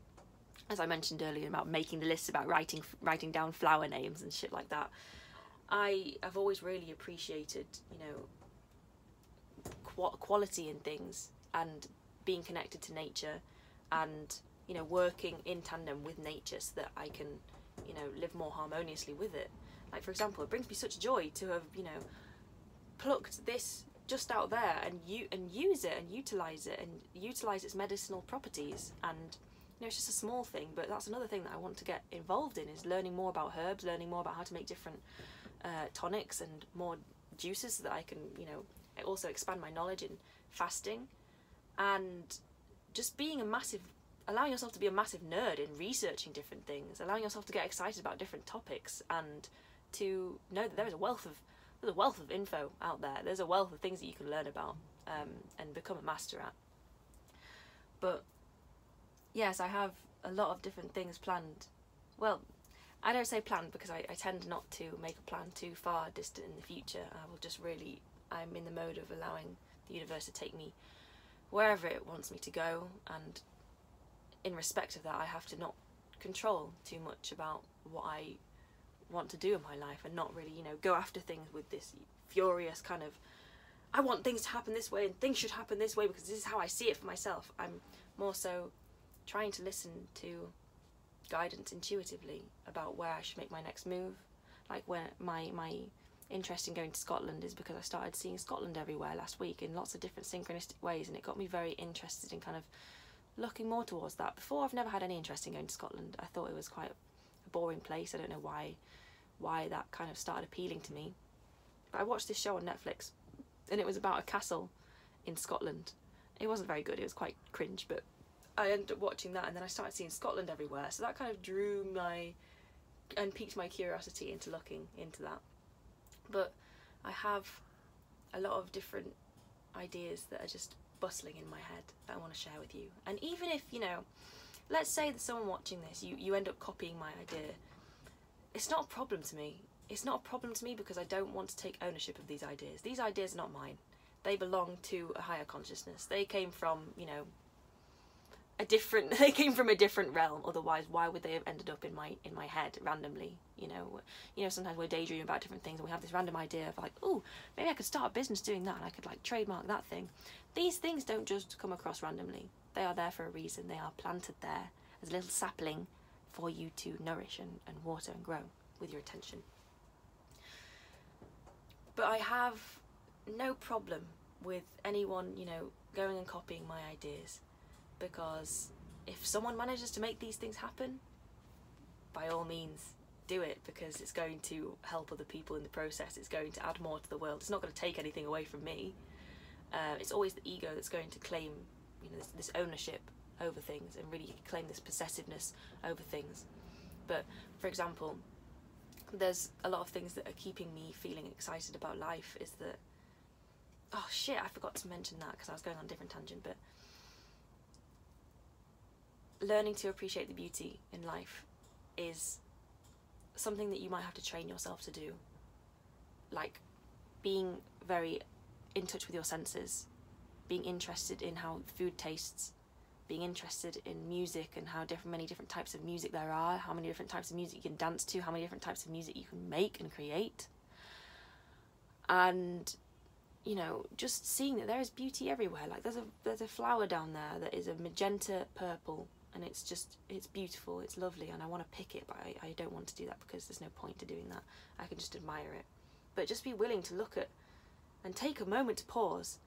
As I mentioned earlier about making the lists about writing writing down flower names and shit like that. I have always really appreciated, you know, qu- quality in things and being connected to nature and you know working in tandem with nature so that I can you know live more harmoniously with it. Like for example it brings me such joy to have you know plucked this just out there and you and use it and utilize it and utilize its medicinal properties. And you know it's just a small thing but that's another thing that I want to get involved in is learning more about herbs learning more about how to make different uh, tonics and more juices so that I can you know also expand my knowledge in fasting. And just being a massive allowing yourself to be a massive nerd in researching different things allowing yourself to get excited about different topics and to know that there is a wealth of there's a wealth of info out there. There's a wealth of things that you can learn about um, and become a master at. But yes i have a lot of different things planned. Well i don't say planned because I, I tend not to make a plan too far distant in the future. I will just really i'm in the mode of allowing the universe to take me wherever it wants me to go and in respect of that I have to not control too much about what I want to do in my life and not really, you know, go after things with this furious kind of I want things to happen this way and things should happen this way because this is how I see it for myself. I'm more so trying to listen to guidance intuitively about where I should make my next move. Like when my my interest in going to Scotland is because I started seeing Scotland everywhere last week in lots of different synchronistic ways, and it got me very interested in kind of looking more towards that. Before, I've never had any interest in going to Scotland. I thought it was quite a boring place. I don't know why why that kind of started appealing to me. But I watched this show on Netflix, and it was about a castle in Scotland. It wasn't very good. It was quite cringe, but I ended up watching that, and then I started seeing Scotland everywhere. So that kind of drew my and piqued my curiosity into looking into that but I have a lot of different ideas that are just bustling in my head that I want to share with you. And even if, you know, let's say that someone watching this, you, you end up copying my idea, it's not a problem to me. It's not a problem to me because I don't want to take ownership of these ideas. These ideas are not mine. They belong to a higher consciousness. They came from, you know, a different they came from a different realm otherwise why would they have ended up in my in my head randomly you know? You know sometimes we're daydreaming about different things and we have this random idea of like oh maybe i could start a business doing that and i could like trademark that thing. These things don't just come across randomly. They are there for a reason. They are planted there as a little sapling for you to nourish and, and water and grow with your attention. But i have no problem with anyone you know going and copying my ideas because if someone manages to make these things happen, by all means, do it because it's going to help other people in the process. It's going to add more to the world. It's not going to take anything away from me. Uh, it's always the ego that's going to claim, you know, this, this ownership over things and really claim this possessiveness over things. But for example, there's a lot of things that are keeping me feeling excited about life. Is that oh shit? I forgot to mention that because I was going on a different tangent, but learning to appreciate the beauty in life is something that you might have to train yourself to do. Like being very in touch with your senses, being interested in how food tastes, being interested in music and how different many different types of music there are, how many different types of music you can dance to, how many different types of music you can make and create. And you know, just seeing that there is beauty everywhere. Like there's a there's a flower down there that is a magenta purple and it's just it's beautiful it's lovely and i want to pick it but I, I don't want to do that because there's no point to doing that. I can just admire it. But just be willing to look at and take a moment to pause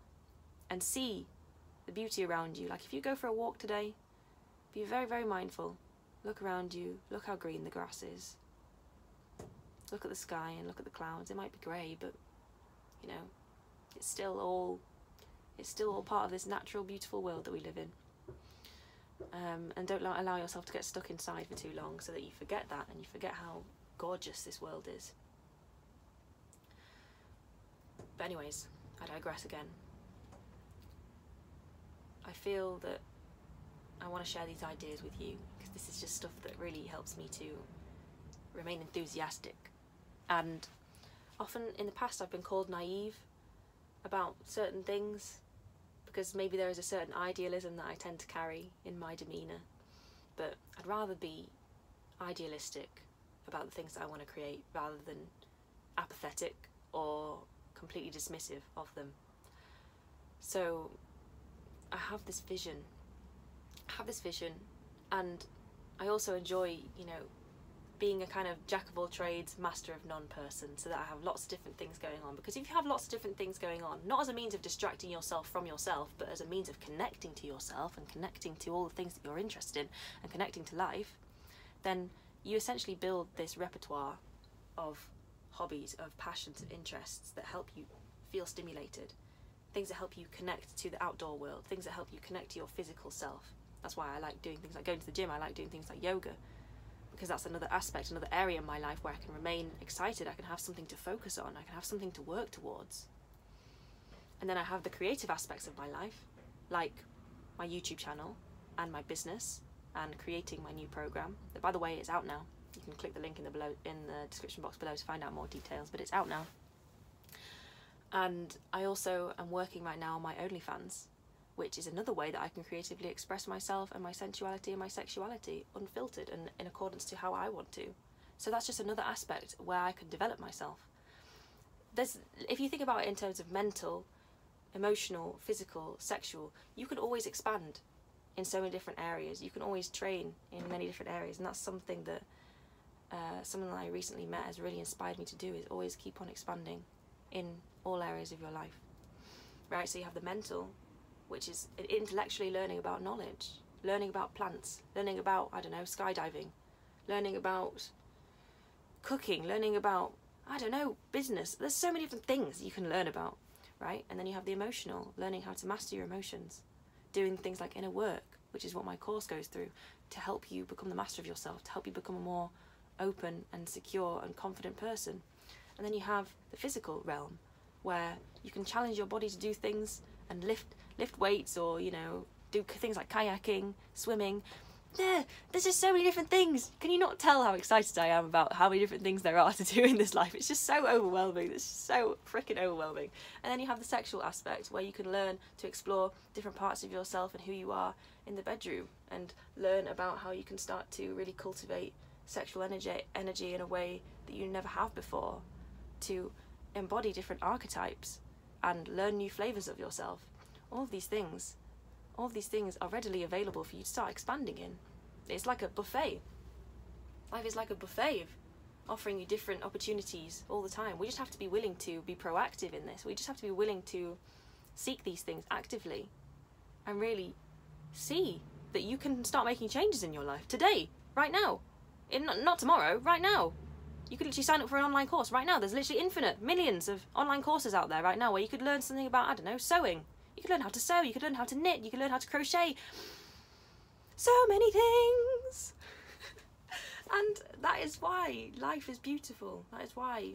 and see the beauty around you. Like if you go for a walk today be very very mindful. Look around you. Look how green the grass is. Look at the sky and look at the clouds. It might be grey but you know It's still all it's still all part of this natural, beautiful world that we live in. Um, and don't allow yourself to get stuck inside for too long so that you forget that and you forget how gorgeous this world is. But, anyways, I digress again. I feel that I want to share these ideas with you because this is just stuff that really helps me to remain enthusiastic. And often in the past, I've been called naive about certain things because maybe there is a certain idealism that I tend to carry in my demeanour. But I'd rather be idealistic about the things that I want to create rather than apathetic or completely dismissive of them. So I have this vision. I have this vision and I also enjoy, you know, being a kind of jack of all trades, master of none person, so that I have lots of different things going on. Because if you have lots of different things going on, not as a means of distracting yourself from yourself, but as a means of connecting to yourself and connecting to all the things that you're interested in and connecting to life, then you essentially build this repertoire of hobbies, of passions, of interests that help you feel stimulated, things that help you connect to the outdoor world, things that help you connect to your physical self. That's why I like doing things like going to the gym, I like doing things like yoga, because that's another aspect, another area in my life where I can remain excited. I can have something to focus on. I can have something to work towards. And then I have the creative aspects of my life, like my YouTube channel and my business and creating my new program. That, by the way, is out now. You can click the link in the below in the description box below to find out more details. But it's out now. And I also am working right now on my OnlyFans, which is another way that I can creatively express myself and my sensuality and my sexuality unfiltered and in accordance to how I want to. So that's just another aspect where I can develop myself. There's, if you think about it in terms of mental, emotional, physical, sexual, you can always expand in so many different areas. You can always train in many different areas, and that's something that uh, someone that I recently met has really inspired me to do. Is always keep on expanding in all areas of your life. Right. So you have the mental, which is intellectually learning about knowledge, learning about plants, learning about, I don't know, skydiving, learning about cooking, learning about, I don't know, business. There's so many different things you can learn about, right? And then you have the emotional, learning how to master your emotions, doing things like inner work, which is what my course goes through, to help you become the master of yourself, to help you become a more open and secure and confident person. And then you have the physical realm, where you can challenge your body to do things and lift lift weights or you know do things like kayaking, swimming. There, there's just so many different things. Can you not tell how excited I am about how many different things there are to do in this life? It's just so overwhelming. It's so freaking overwhelming. And then you have the sexual aspect where you can learn to explore different parts of yourself and who you are in the bedroom and learn about how you can start to really cultivate sexual energy energy in a way that you never have before to embody different archetypes and learn new flavors of yourself all of these things, all of these things are readily available for you to start expanding in. It's like a buffet. Life is like a buffet offering you different opportunities all the time. We just have to be willing to be proactive in this. We just have to be willing to seek these things actively and really see that you can start making changes in your life today, right now. In, not tomorrow, right now. You could literally sign up for an online course right now. There's literally infinite, millions of online courses out there right now where you could learn something about, I don't know, sewing, you could learn how to sew, you could learn how to knit, you could learn how to crochet. So many things. and that is why life is beautiful. That is why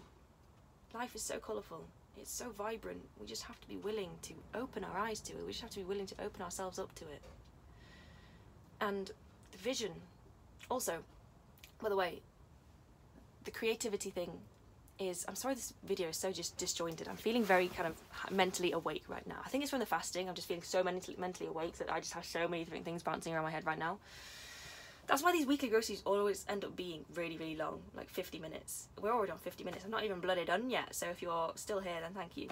life is so colourful. It's so vibrant. We just have to be willing to open our eyes to it. We just have to be willing to open ourselves up to it. And the vision. Also, by the way, the creativity thing is I'm sorry this video is so just disjointed. I'm feeling very kind of mentally awake right now. I think it's from the fasting. I'm just feeling so mentally mentally awake that I just have so many different things bouncing around my head right now. That's why these weekly groceries always end up being really, really long, like 50 minutes. We're already on 50 minutes. I'm not even bloody done yet, so if you're still here, then thank you.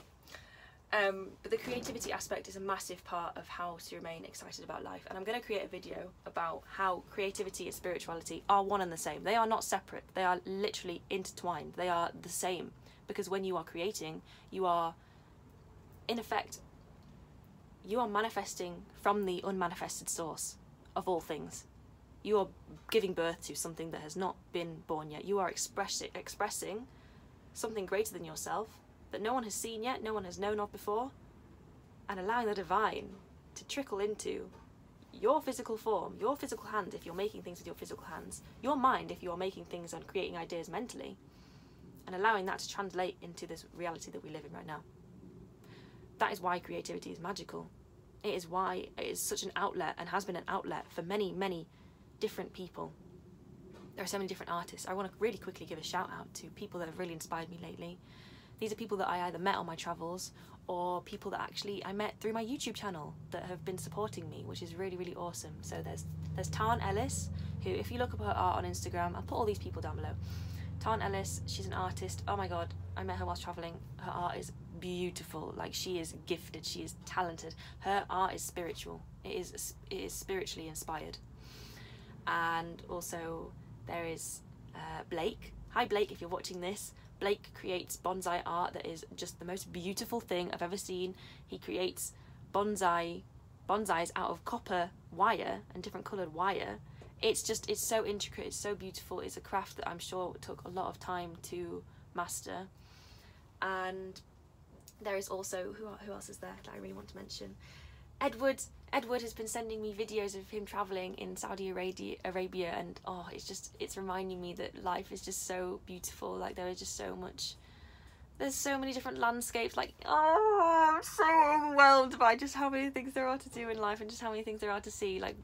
Um, but the creativity aspect is a massive part of how to remain excited about life. And I'm going to create a video about how creativity and spirituality are one and the same. They are not separate, they are literally intertwined. They are the same. Because when you are creating, you are, in effect, you are manifesting from the unmanifested source of all things. You are giving birth to something that has not been born yet. You are express- expressing something greater than yourself that no one has seen yet, no one has known of before, and allowing the divine to trickle into your physical form, your physical hands if you're making things with your physical hands, your mind if you're making things and creating ideas mentally, and allowing that to translate into this reality that we live in right now. That is why creativity is magical. It is why it is such an outlet and has been an outlet for many, many different people. There are so many different artists. I want to really quickly give a shout out to people that have really inspired me lately. These are people that I either met on my travels or people that actually I met through my YouTube channel that have been supporting me, which is really, really awesome. So there's there's Tarn Ellis, who if you look up her art on Instagram, I'll put all these people down below. Tarn Ellis, she's an artist. Oh my god, I met her whilst travelling. Her art is beautiful. Like she is gifted, she is talented. Her art is spiritual. It is it is spiritually inspired. And also there is uh, Blake. Hi Blake, if you're watching this. Blake creates bonsai art that is just the most beautiful thing I've ever seen. He creates bonsai bonsais out of copper wire and different coloured wire. It's just it's so intricate, it's so beautiful. It's a craft that I'm sure took a lot of time to master. And there is also who who else is there that I really want to mention? Edward Edward has been sending me videos of him traveling in Saudi Arabia, and oh, it's just it's reminding me that life is just so beautiful. Like there is just so much. There's so many different landscapes. Like oh, I'm so overwhelmed by just how many things there are to do in life and just how many things there are to see. Like,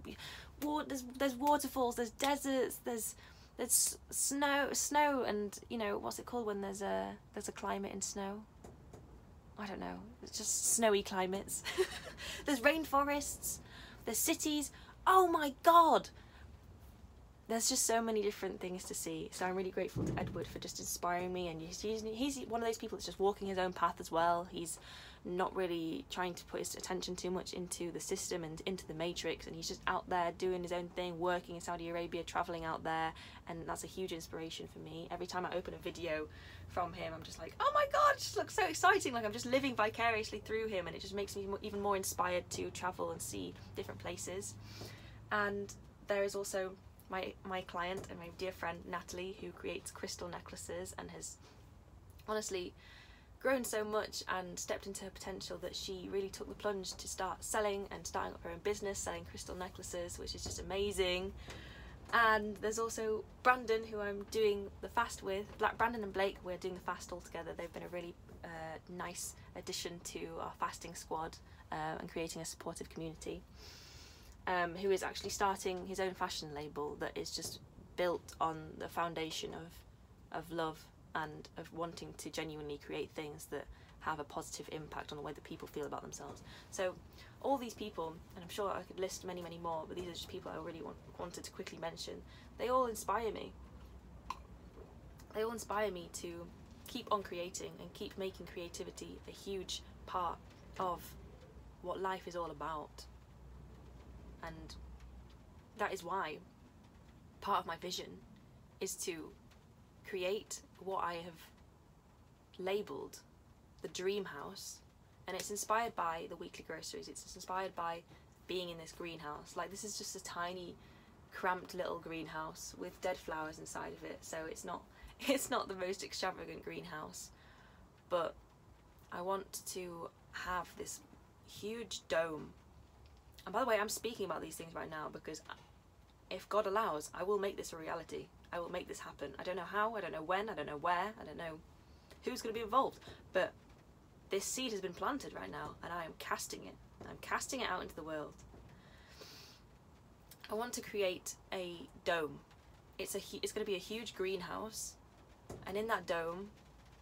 there's there's waterfalls, there's deserts, there's there's snow, snow, and you know what's it called when there's a there's a climate in snow. I don't know, it's just snowy climates. there's rainforests, there's cities. Oh my god! There's just so many different things to see. So I'm really grateful to Edward for just inspiring me. And he's, he's, one of those people that's just walking his own path as well. He's not really trying to put his attention too much into the system and into the matrix and he's just out there doing his own thing working in Saudi Arabia traveling out there and that's a huge inspiration for me. Every time I open a video from him I'm just like oh my god it just looks so exciting! Like I'm just living vicariously through him and it just makes me even more inspired to travel and see different places. And there is also my my client and my dear friend Natalie who creates crystal necklaces and has honestly grown so much and stepped into her potential that she really took the plunge to start selling and starting up her own business, selling crystal necklaces, which is just amazing. And there's also Brandon, who I'm doing the fast with. Black Brandon and Blake, we're doing the fast all together. They've been a really uh, nice addition to our fasting squad uh, and creating a supportive community. Um, who is actually starting his own fashion label that is just built on the foundation of of love and of wanting to genuinely create things that have a positive impact on the way that people feel about themselves. So all these people, and I'm sure I could list many, many more, but these are just people I really want, wanted to quickly mention. They all inspire me. They all inspire me to keep on creating and keep making creativity a huge part of what life is all about. And that is why part of my vision is to create what I have labelled the dream house and it's inspired by the weekly groceries. It's inspired by being in this greenhouse. Like this is just a tiny cramped little greenhouse with dead flowers inside of it. So it's not it's not the most extravagant greenhouse. But I want to have this huge dome. And by the way I'm speaking about these things right now because if God allows I will make this a reality I will make this happen. I don't know how, I don't know when, I don't know where, I don't know who's going to be involved, but this seed has been planted right now and I am casting it. I'm casting it out into the world. I want to create a dome. It's a it's going to be a huge greenhouse and in that dome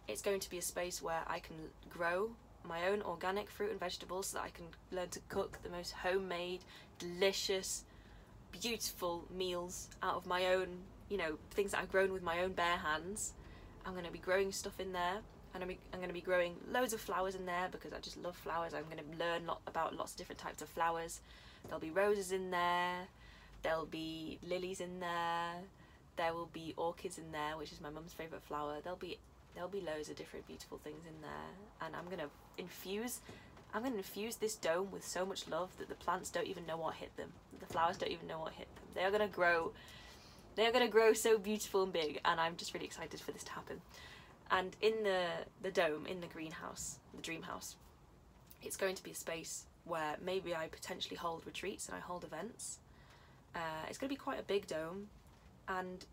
it's going to be a space where I can grow my own organic fruit and vegetables so that I can learn to cook the most homemade, delicious, beautiful meals out of my own you know, things that I've grown with my own bare hands. I'm going to be growing stuff in there and I'm, going to be growing loads of flowers in there because I just love flowers. I'm going to learn lot about lots of different types of flowers. There'll be roses in there, there'll be lilies in there, there will be orchids in there, which is my mum's favourite flower. There'll be there'll be loads of different beautiful things in there and I'm going to infuse I'm going to infuse this dome with so much love that the plants don't even know what hit them. The flowers don't even know what hit them. They are going to grow they are going to grow so beautiful and big, and I'm just really excited for this to happen. And in the the dome, in the greenhouse, the dream house, it's going to be a space where maybe I potentially hold retreats and I hold events. Uh, it's going to be quite a big dome, and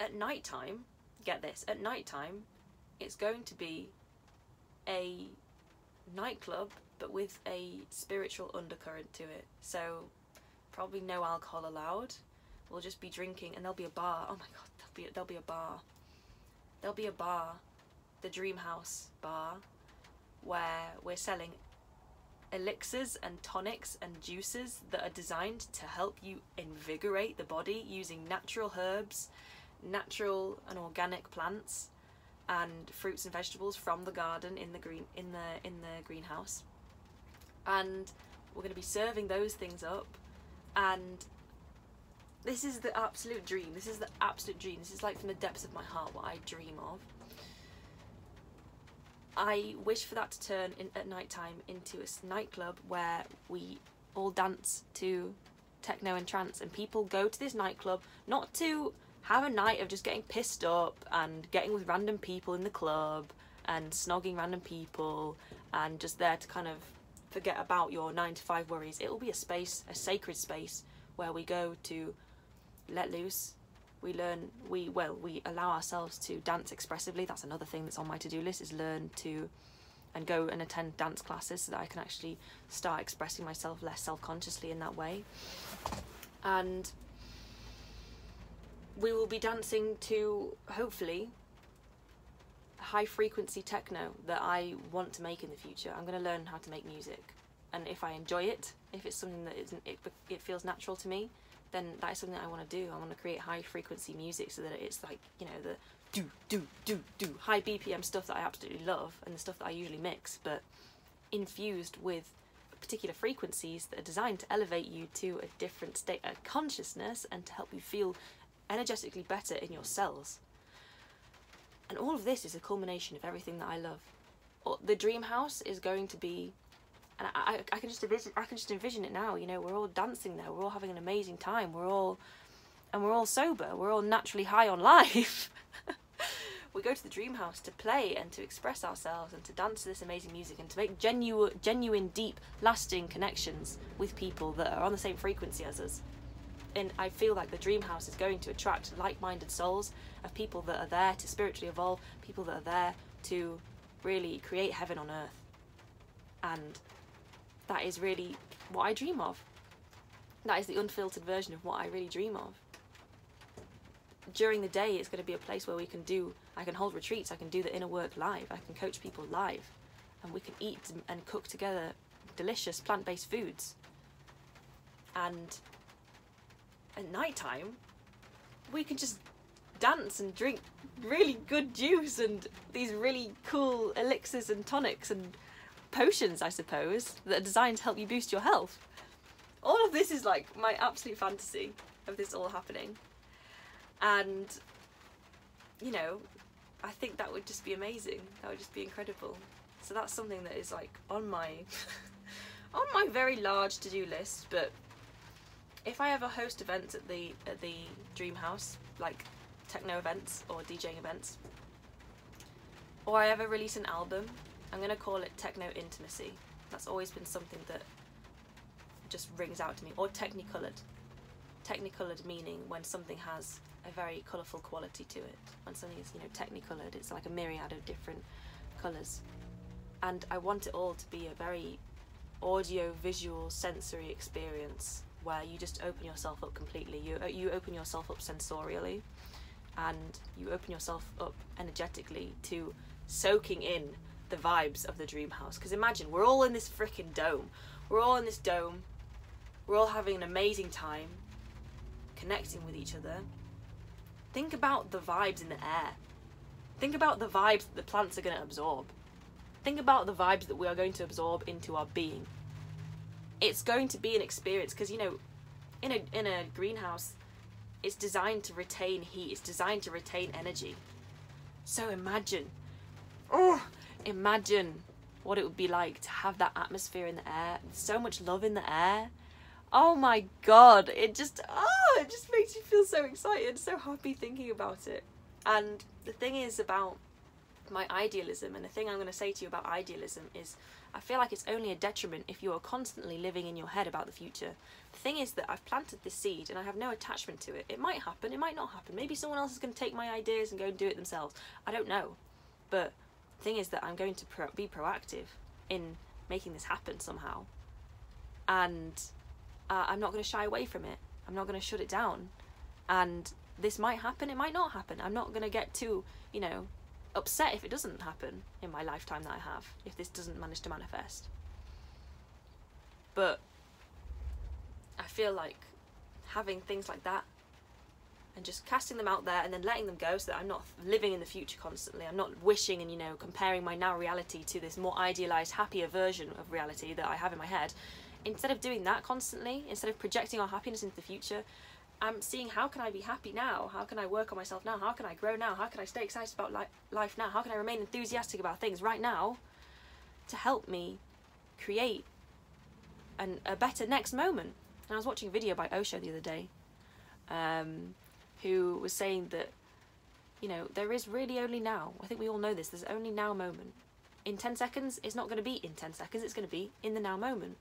at night time, get this, at night time, it's going to be a nightclub but with a spiritual undercurrent to it. So probably no alcohol allowed. We'll just be drinking and there'll be a bar. Oh my god, there'll be there'll be a bar. There'll be a bar, the Dream House bar, where we're selling elixirs and tonics and juices that are designed to help you invigorate the body using natural herbs, natural and organic plants and fruits and vegetables from the garden in the green in the in the greenhouse. And we're going to be serving those things up and this is the absolute dream. This is the absolute dream. This is like from the depths of my heart what I dream of. I wish for that to turn in, at night time into a nightclub where we all dance to techno and trance, and people go to this nightclub not to have a night of just getting pissed up and getting with random people in the club and snogging random people and just there to kind of forget about your nine to five worries. It will be a space, a sacred space, where we go to let loose. We learn, we well, we allow ourselves to dance expressively. That's another thing that's on my to do list is learn to and go and attend dance classes so that I can actually start expressing myself less self consciously in that way. And we will be dancing to hopefully high frequency techno that I want to make in the future. I'm going to learn how to make music, and if I enjoy it, if it's something that isn't it, it feels natural to me, then that is something that I want to do. I want to create high frequency music so that it's like you know the do do do do high BPM stuff that I absolutely love and the stuff that I usually mix, but infused with particular frequencies that are designed to elevate you to a different state of consciousness and to help you feel energetically better in your cells. And all of this is a culmination of everything that I love. The dream house is going to be, and I, I, can just envision, I can just envision it now. You know, we're all dancing there. We're all having an amazing time. We're all, and we're all sober. We're all naturally high on life. we go to the dream house to play and to express ourselves and to dance to this amazing music and to make genuine, genuine, deep, lasting connections with people that are on the same frequency as us and I feel like the dream house is going to attract like-minded souls of people that are there to spiritually evolve, people that are there to really create heaven on earth. And that is really what I dream of. That is the unfiltered version of what I really dream of. During the day, it's going to be a place where we can do, I can hold retreats, I can do the inner work live, I can coach people live, and we can eat and cook together delicious plant based foods. And at night time, we can just dance and drink really good juice and these really cool elixirs and tonics and potions, I suppose, that are designed to help you boost your health. All of this is like my absolute fantasy of this all happening. And, you know, I think that would just be amazing. That would just be incredible. So that's something that is like on my on my very large to-do list, but if I ever host events at the at the Dream House, like techno events or DJing events, or I ever release an album, I'm gonna call it Techno Intimacy. That's always been something that just rings out to me. Or Technicolored. Technicolored meaning when something has a very colourful quality to it. When something is, you know, technicolored, it's like a myriad of different colours. And I want it all to be a very audio, visual, sensory experience where you just open yourself up completely. You uh, you open yourself up sensorially, and you open yourself up energetically to soaking in the vibes of the dream house. Because imagine we're all in this freaking dome. We're all in this dome. We're all having an amazing time, connecting with each other. Think about the vibes in the air. Think about the vibes that the plants are going to absorb. Think about the vibes that we are going to absorb into our being it's going to be an experience because you know in a in a greenhouse it's designed to retain heat it's designed to retain energy so imagine oh imagine what it would be like to have that atmosphere in the air so much love in the air oh my god it just oh it just makes you feel so excited so happy thinking about it and the thing is about my idealism. And the thing I'm going to say to you about idealism is I feel like it's only a detriment if you are constantly living in your head about the future. The thing is that I've planted this seed and I have no attachment to it. It might happen, it might not happen. Maybe someone else is going to take my ideas and go and do it themselves. I don't know. But thing is that I'm going to pro- be proactive in making this happen somehow. And uh, I'm not going to shy away from it. I'm not going to shut it down. And this might happen, it might not happen. I'm not going to get too, you know, upset if it doesn't happen in my lifetime that I have, if this doesn't manage to manifest. But I feel like having things like that and just casting them out there and then letting them go so that I'm not living in the future constantly. I'm not wishing and, you know, comparing my now reality to this more idealized, happier version of reality that I have in my head. Instead of doing that constantly, instead of projecting our happiness into the future, I'm seeing how can I be happy now? How can I work on myself now? How can I grow now? How can I stay excited about li- life now? How can I remain enthusiastic about things right now to help me create an, a better next moment? And I was watching a video by Osho the other day, um, who was saying that, you know, there is really only now. I think we all know this. There's only now moment. In 10 seconds, it's not going to be in 10 seconds, it's going to be in the now moment.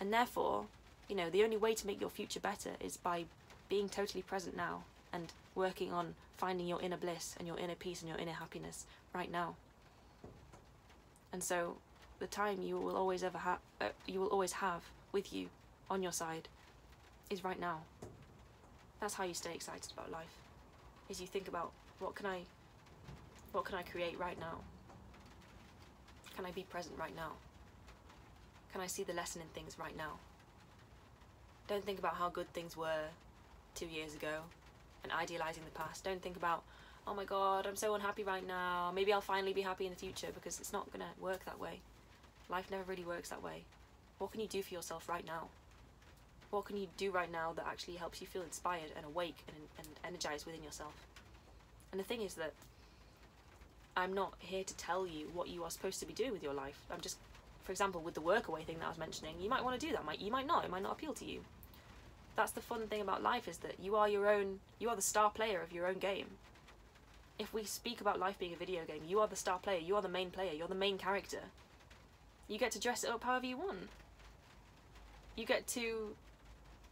And therefore, you know, the only way to make your future better is by being totally present now and working on finding your inner bliss and your inner peace and your inner happiness right now. And so, the time you will always ever have, uh, you will always have with you on your side, is right now. That's how you stay excited about life. Is you think about what can I, what can I create right now? Can I be present right now? Can I see the lesson in things right now? Don't think about how good things were two years ago and idealizing the past. Don't think about, oh my god, I'm so unhappy right now. Maybe I'll finally be happy in the future because it's not going to work that way. Life never really works that way. What can you do for yourself right now? What can you do right now that actually helps you feel inspired and awake and, and energized within yourself? And the thing is that I'm not here to tell you what you are supposed to be doing with your life. I'm just, for example, with the workaway thing that I was mentioning, you might want to do that. Might You might not. It might not appeal to you that's the fun thing about life is that you are your own you are the star player of your own game if we speak about life being a video game you are the star player you are the main player you're the main character you get to dress it up however you want you get to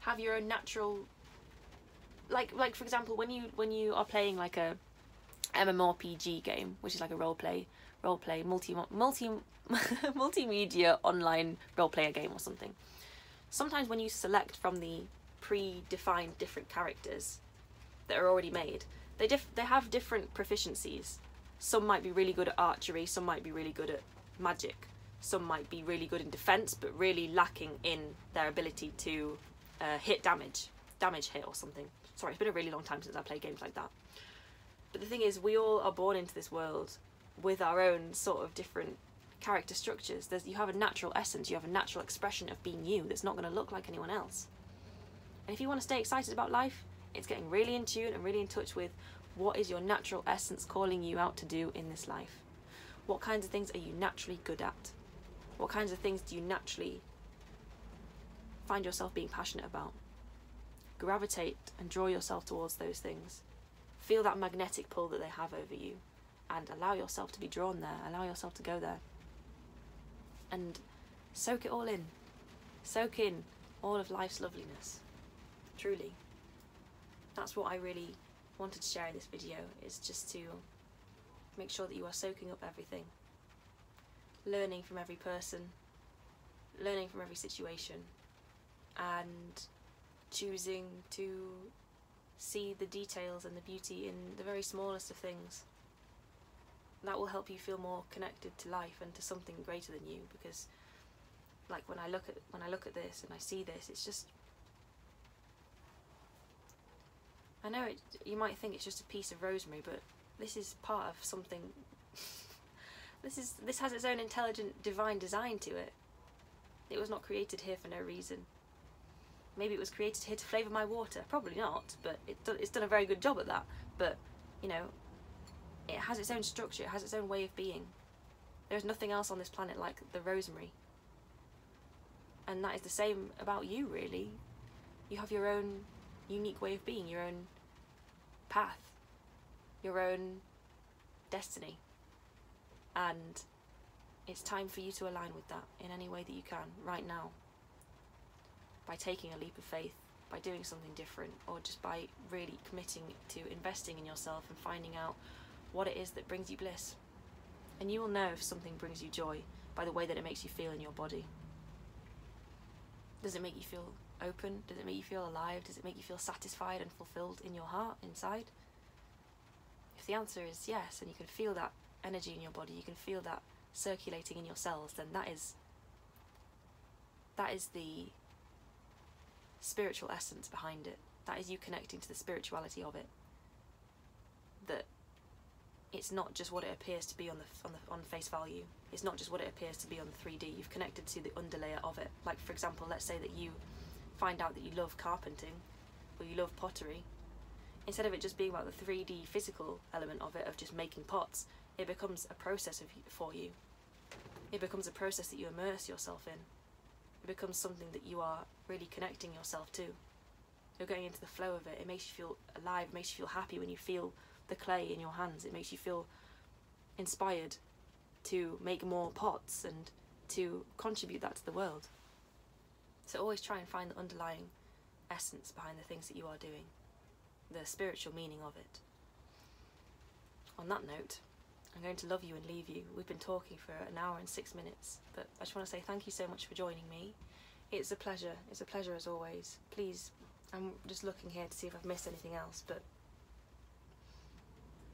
have your own natural like like for example when you when you are playing like a MMORPG game which is like a role play role play multi multi multimedia online role player game or something sometimes when you select from the pre-defined different characters that are already made. They diff- they have different proficiencies. Some might be really good at archery, some might be really good at magic, some might be really good in defense, but really lacking in their ability to uh, hit damage, damage hit or something. Sorry, it's been a really long time since I played games like that. But the thing is, we all are born into this world with our own sort of different character structures. There's you have a natural essence, you have a natural expression of being you that's not going to look like anyone else. And if you want to stay excited about life, it's getting really in tune and really in touch with what is your natural essence calling you out to do in this life. What kinds of things are you naturally good at? What kinds of things do you naturally find yourself being passionate about? Gravitate and draw yourself towards those things. Feel that magnetic pull that they have over you and allow yourself to be drawn there, allow yourself to go there. And soak it all in. Soak in all of life's loveliness truly. That's what I really wanted to share in this video, is just to make sure that you are soaking up everything. Learning from every person, learning from every situation, and choosing to see the details and the beauty in the very smallest of things. That will help you feel more connected to life and to something greater than you because like when I look at when I look at this and I see this, it's just I know it, you might think it's just a piece of rosemary, but this is part of something. this is this has its own intelligent, divine design to it. It was not created here for no reason. Maybe it was created here to flavour my water. Probably not, but it, it's done a very good job at that. But, you know, it has its own structure, it has its own way of being. There's nothing else on this planet like the rosemary. And that is the same about you, really. You have your own unique way of being, your own path, your own destiny. And it's time for you to align with that in any way that you can right now. By taking a leap of faith, by doing something different, or just by really committing to investing in yourself and finding out what it is that brings you bliss. And you will know if something brings you joy by the way that it makes you feel in your body. Does it make you feel open? Does it make you feel alive? Does it make you feel satisfied and fulfilled in your heart, inside? If the answer is yes, and you can feel that energy in your body, you can feel that circulating in your cells, then that is that is the spiritual essence behind it. That is you connecting to the spirituality of it. That it's not just what it appears to be on the on the on face value. It's not just what it appears to be on the 3D. You've connected to the underlayer of it. Like for example, let's say that you find out that you love carpenting or you love pottery. Instead of it just being about the 3D physical element of it of just making pots, it becomes a process of, for you. It becomes a process that you immerse yourself in. It becomes something that you are really connecting yourself to. You're going into the flow of it. It makes you feel alive. It makes you feel happy when you feel the clay in your hands. It makes you feel inspired to make more pots and to contribute that to the world. So always try and find the underlying essence behind the things that you are doing, the spiritual meaning of it. On that note, I'm going to love you and leave you. We've been talking for an hour and six minutes, but I just want to say thank you so much for joining me. It's a pleasure. It's a pleasure as always. Please, I'm just looking here to see if I've missed anything else, but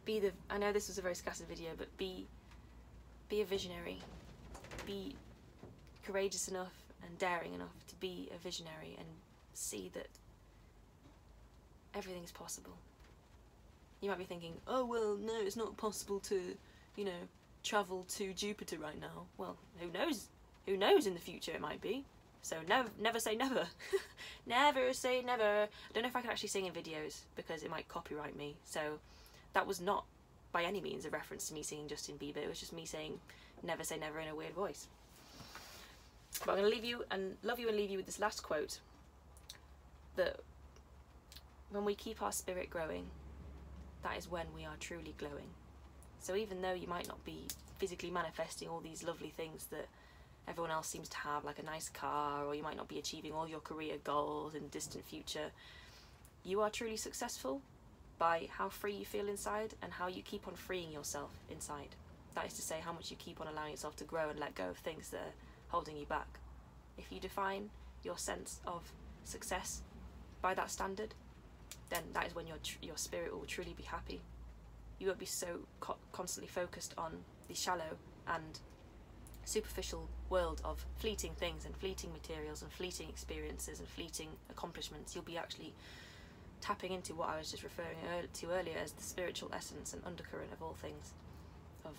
be the I know this was a very scattered video, but be be a visionary. Be courageous enough and daring enough to be a visionary and see that everything's possible. You might be thinking, oh well, no, it's not possible to, you know, travel to Jupiter right now. Well, who knows? Who knows in the future it might be. So never, never say never. never say never. I don't know if I can actually sing in videos because it might copyright me. So that was not by any means a reference to me singing Justin Bieber. It was just me saying never say never in a weird voice. But I'm going to leave you and love you and leave you with this last quote that when we keep our spirit growing, that is when we are truly glowing. So even though you might not be physically manifesting all these lovely things that everyone else seems to have, like a nice car, or you might not be achieving all your career goals in the distant future, you are truly successful by how free you feel inside and how you keep on freeing yourself inside. That is to say, how much you keep on allowing yourself to grow and let go of things that are holding you back. If you define your sense of success by that standard, then that is when your your spirit will truly be happy. You won't be so co- constantly focused on the shallow and superficial world of fleeting things and fleeting materials and fleeting experiences and fleeting accomplishments. You'll be actually tapping into what I was just referring to earlier as the spiritual essence and undercurrent of all things. Of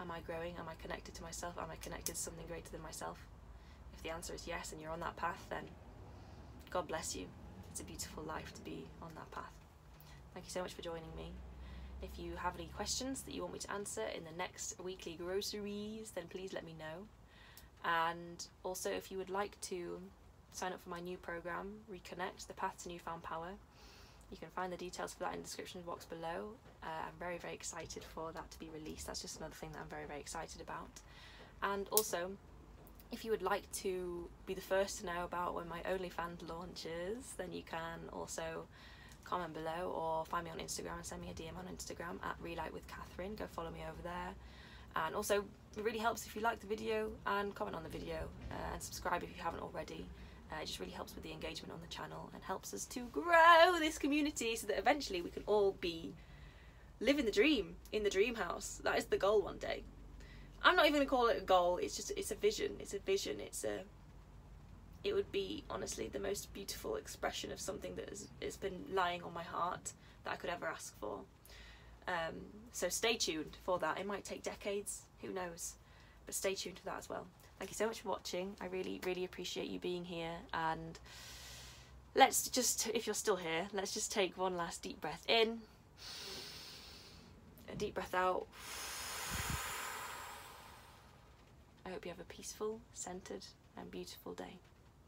am I growing? Am I connected to myself? Am I connected to something greater than myself? If the answer is yes and you're on that path, then God bless you. It's a beautiful life to be on that path. Thank you so much for joining me. If you have any questions that you want me to answer in the next weekly groceries, then please let me know. And also, if you would like to sign up for my new program, Reconnect The Path to Newfound Power, you can find the details for that in the description box below. Uh, I'm very, very excited for that to be released. That's just another thing that I'm very, very excited about. And also, if you would like to be the first to know about when my OnlyFans launches, then you can also comment below or find me on Instagram and send me a DM on Instagram at Relight with Catherine. Go follow me over there. And also, it really helps if you like the video and comment on the video uh, and subscribe if you haven't already. Uh, it just really helps with the engagement on the channel and helps us to grow this community so that eventually we can all be living the dream in the dream house. That is the goal one day. I'm not even gonna call it a goal. It's just it's a vision. It's a vision. It's a. It would be honestly the most beautiful expression of something that has, has been lying on my heart that I could ever ask for. Um, so stay tuned for that. It might take decades. Who knows? But stay tuned for that as well. Thank you so much for watching. I really, really appreciate you being here. And let's just, if you're still here, let's just take one last deep breath in. A deep breath out. I hope you have a peaceful, centered, and beautiful day.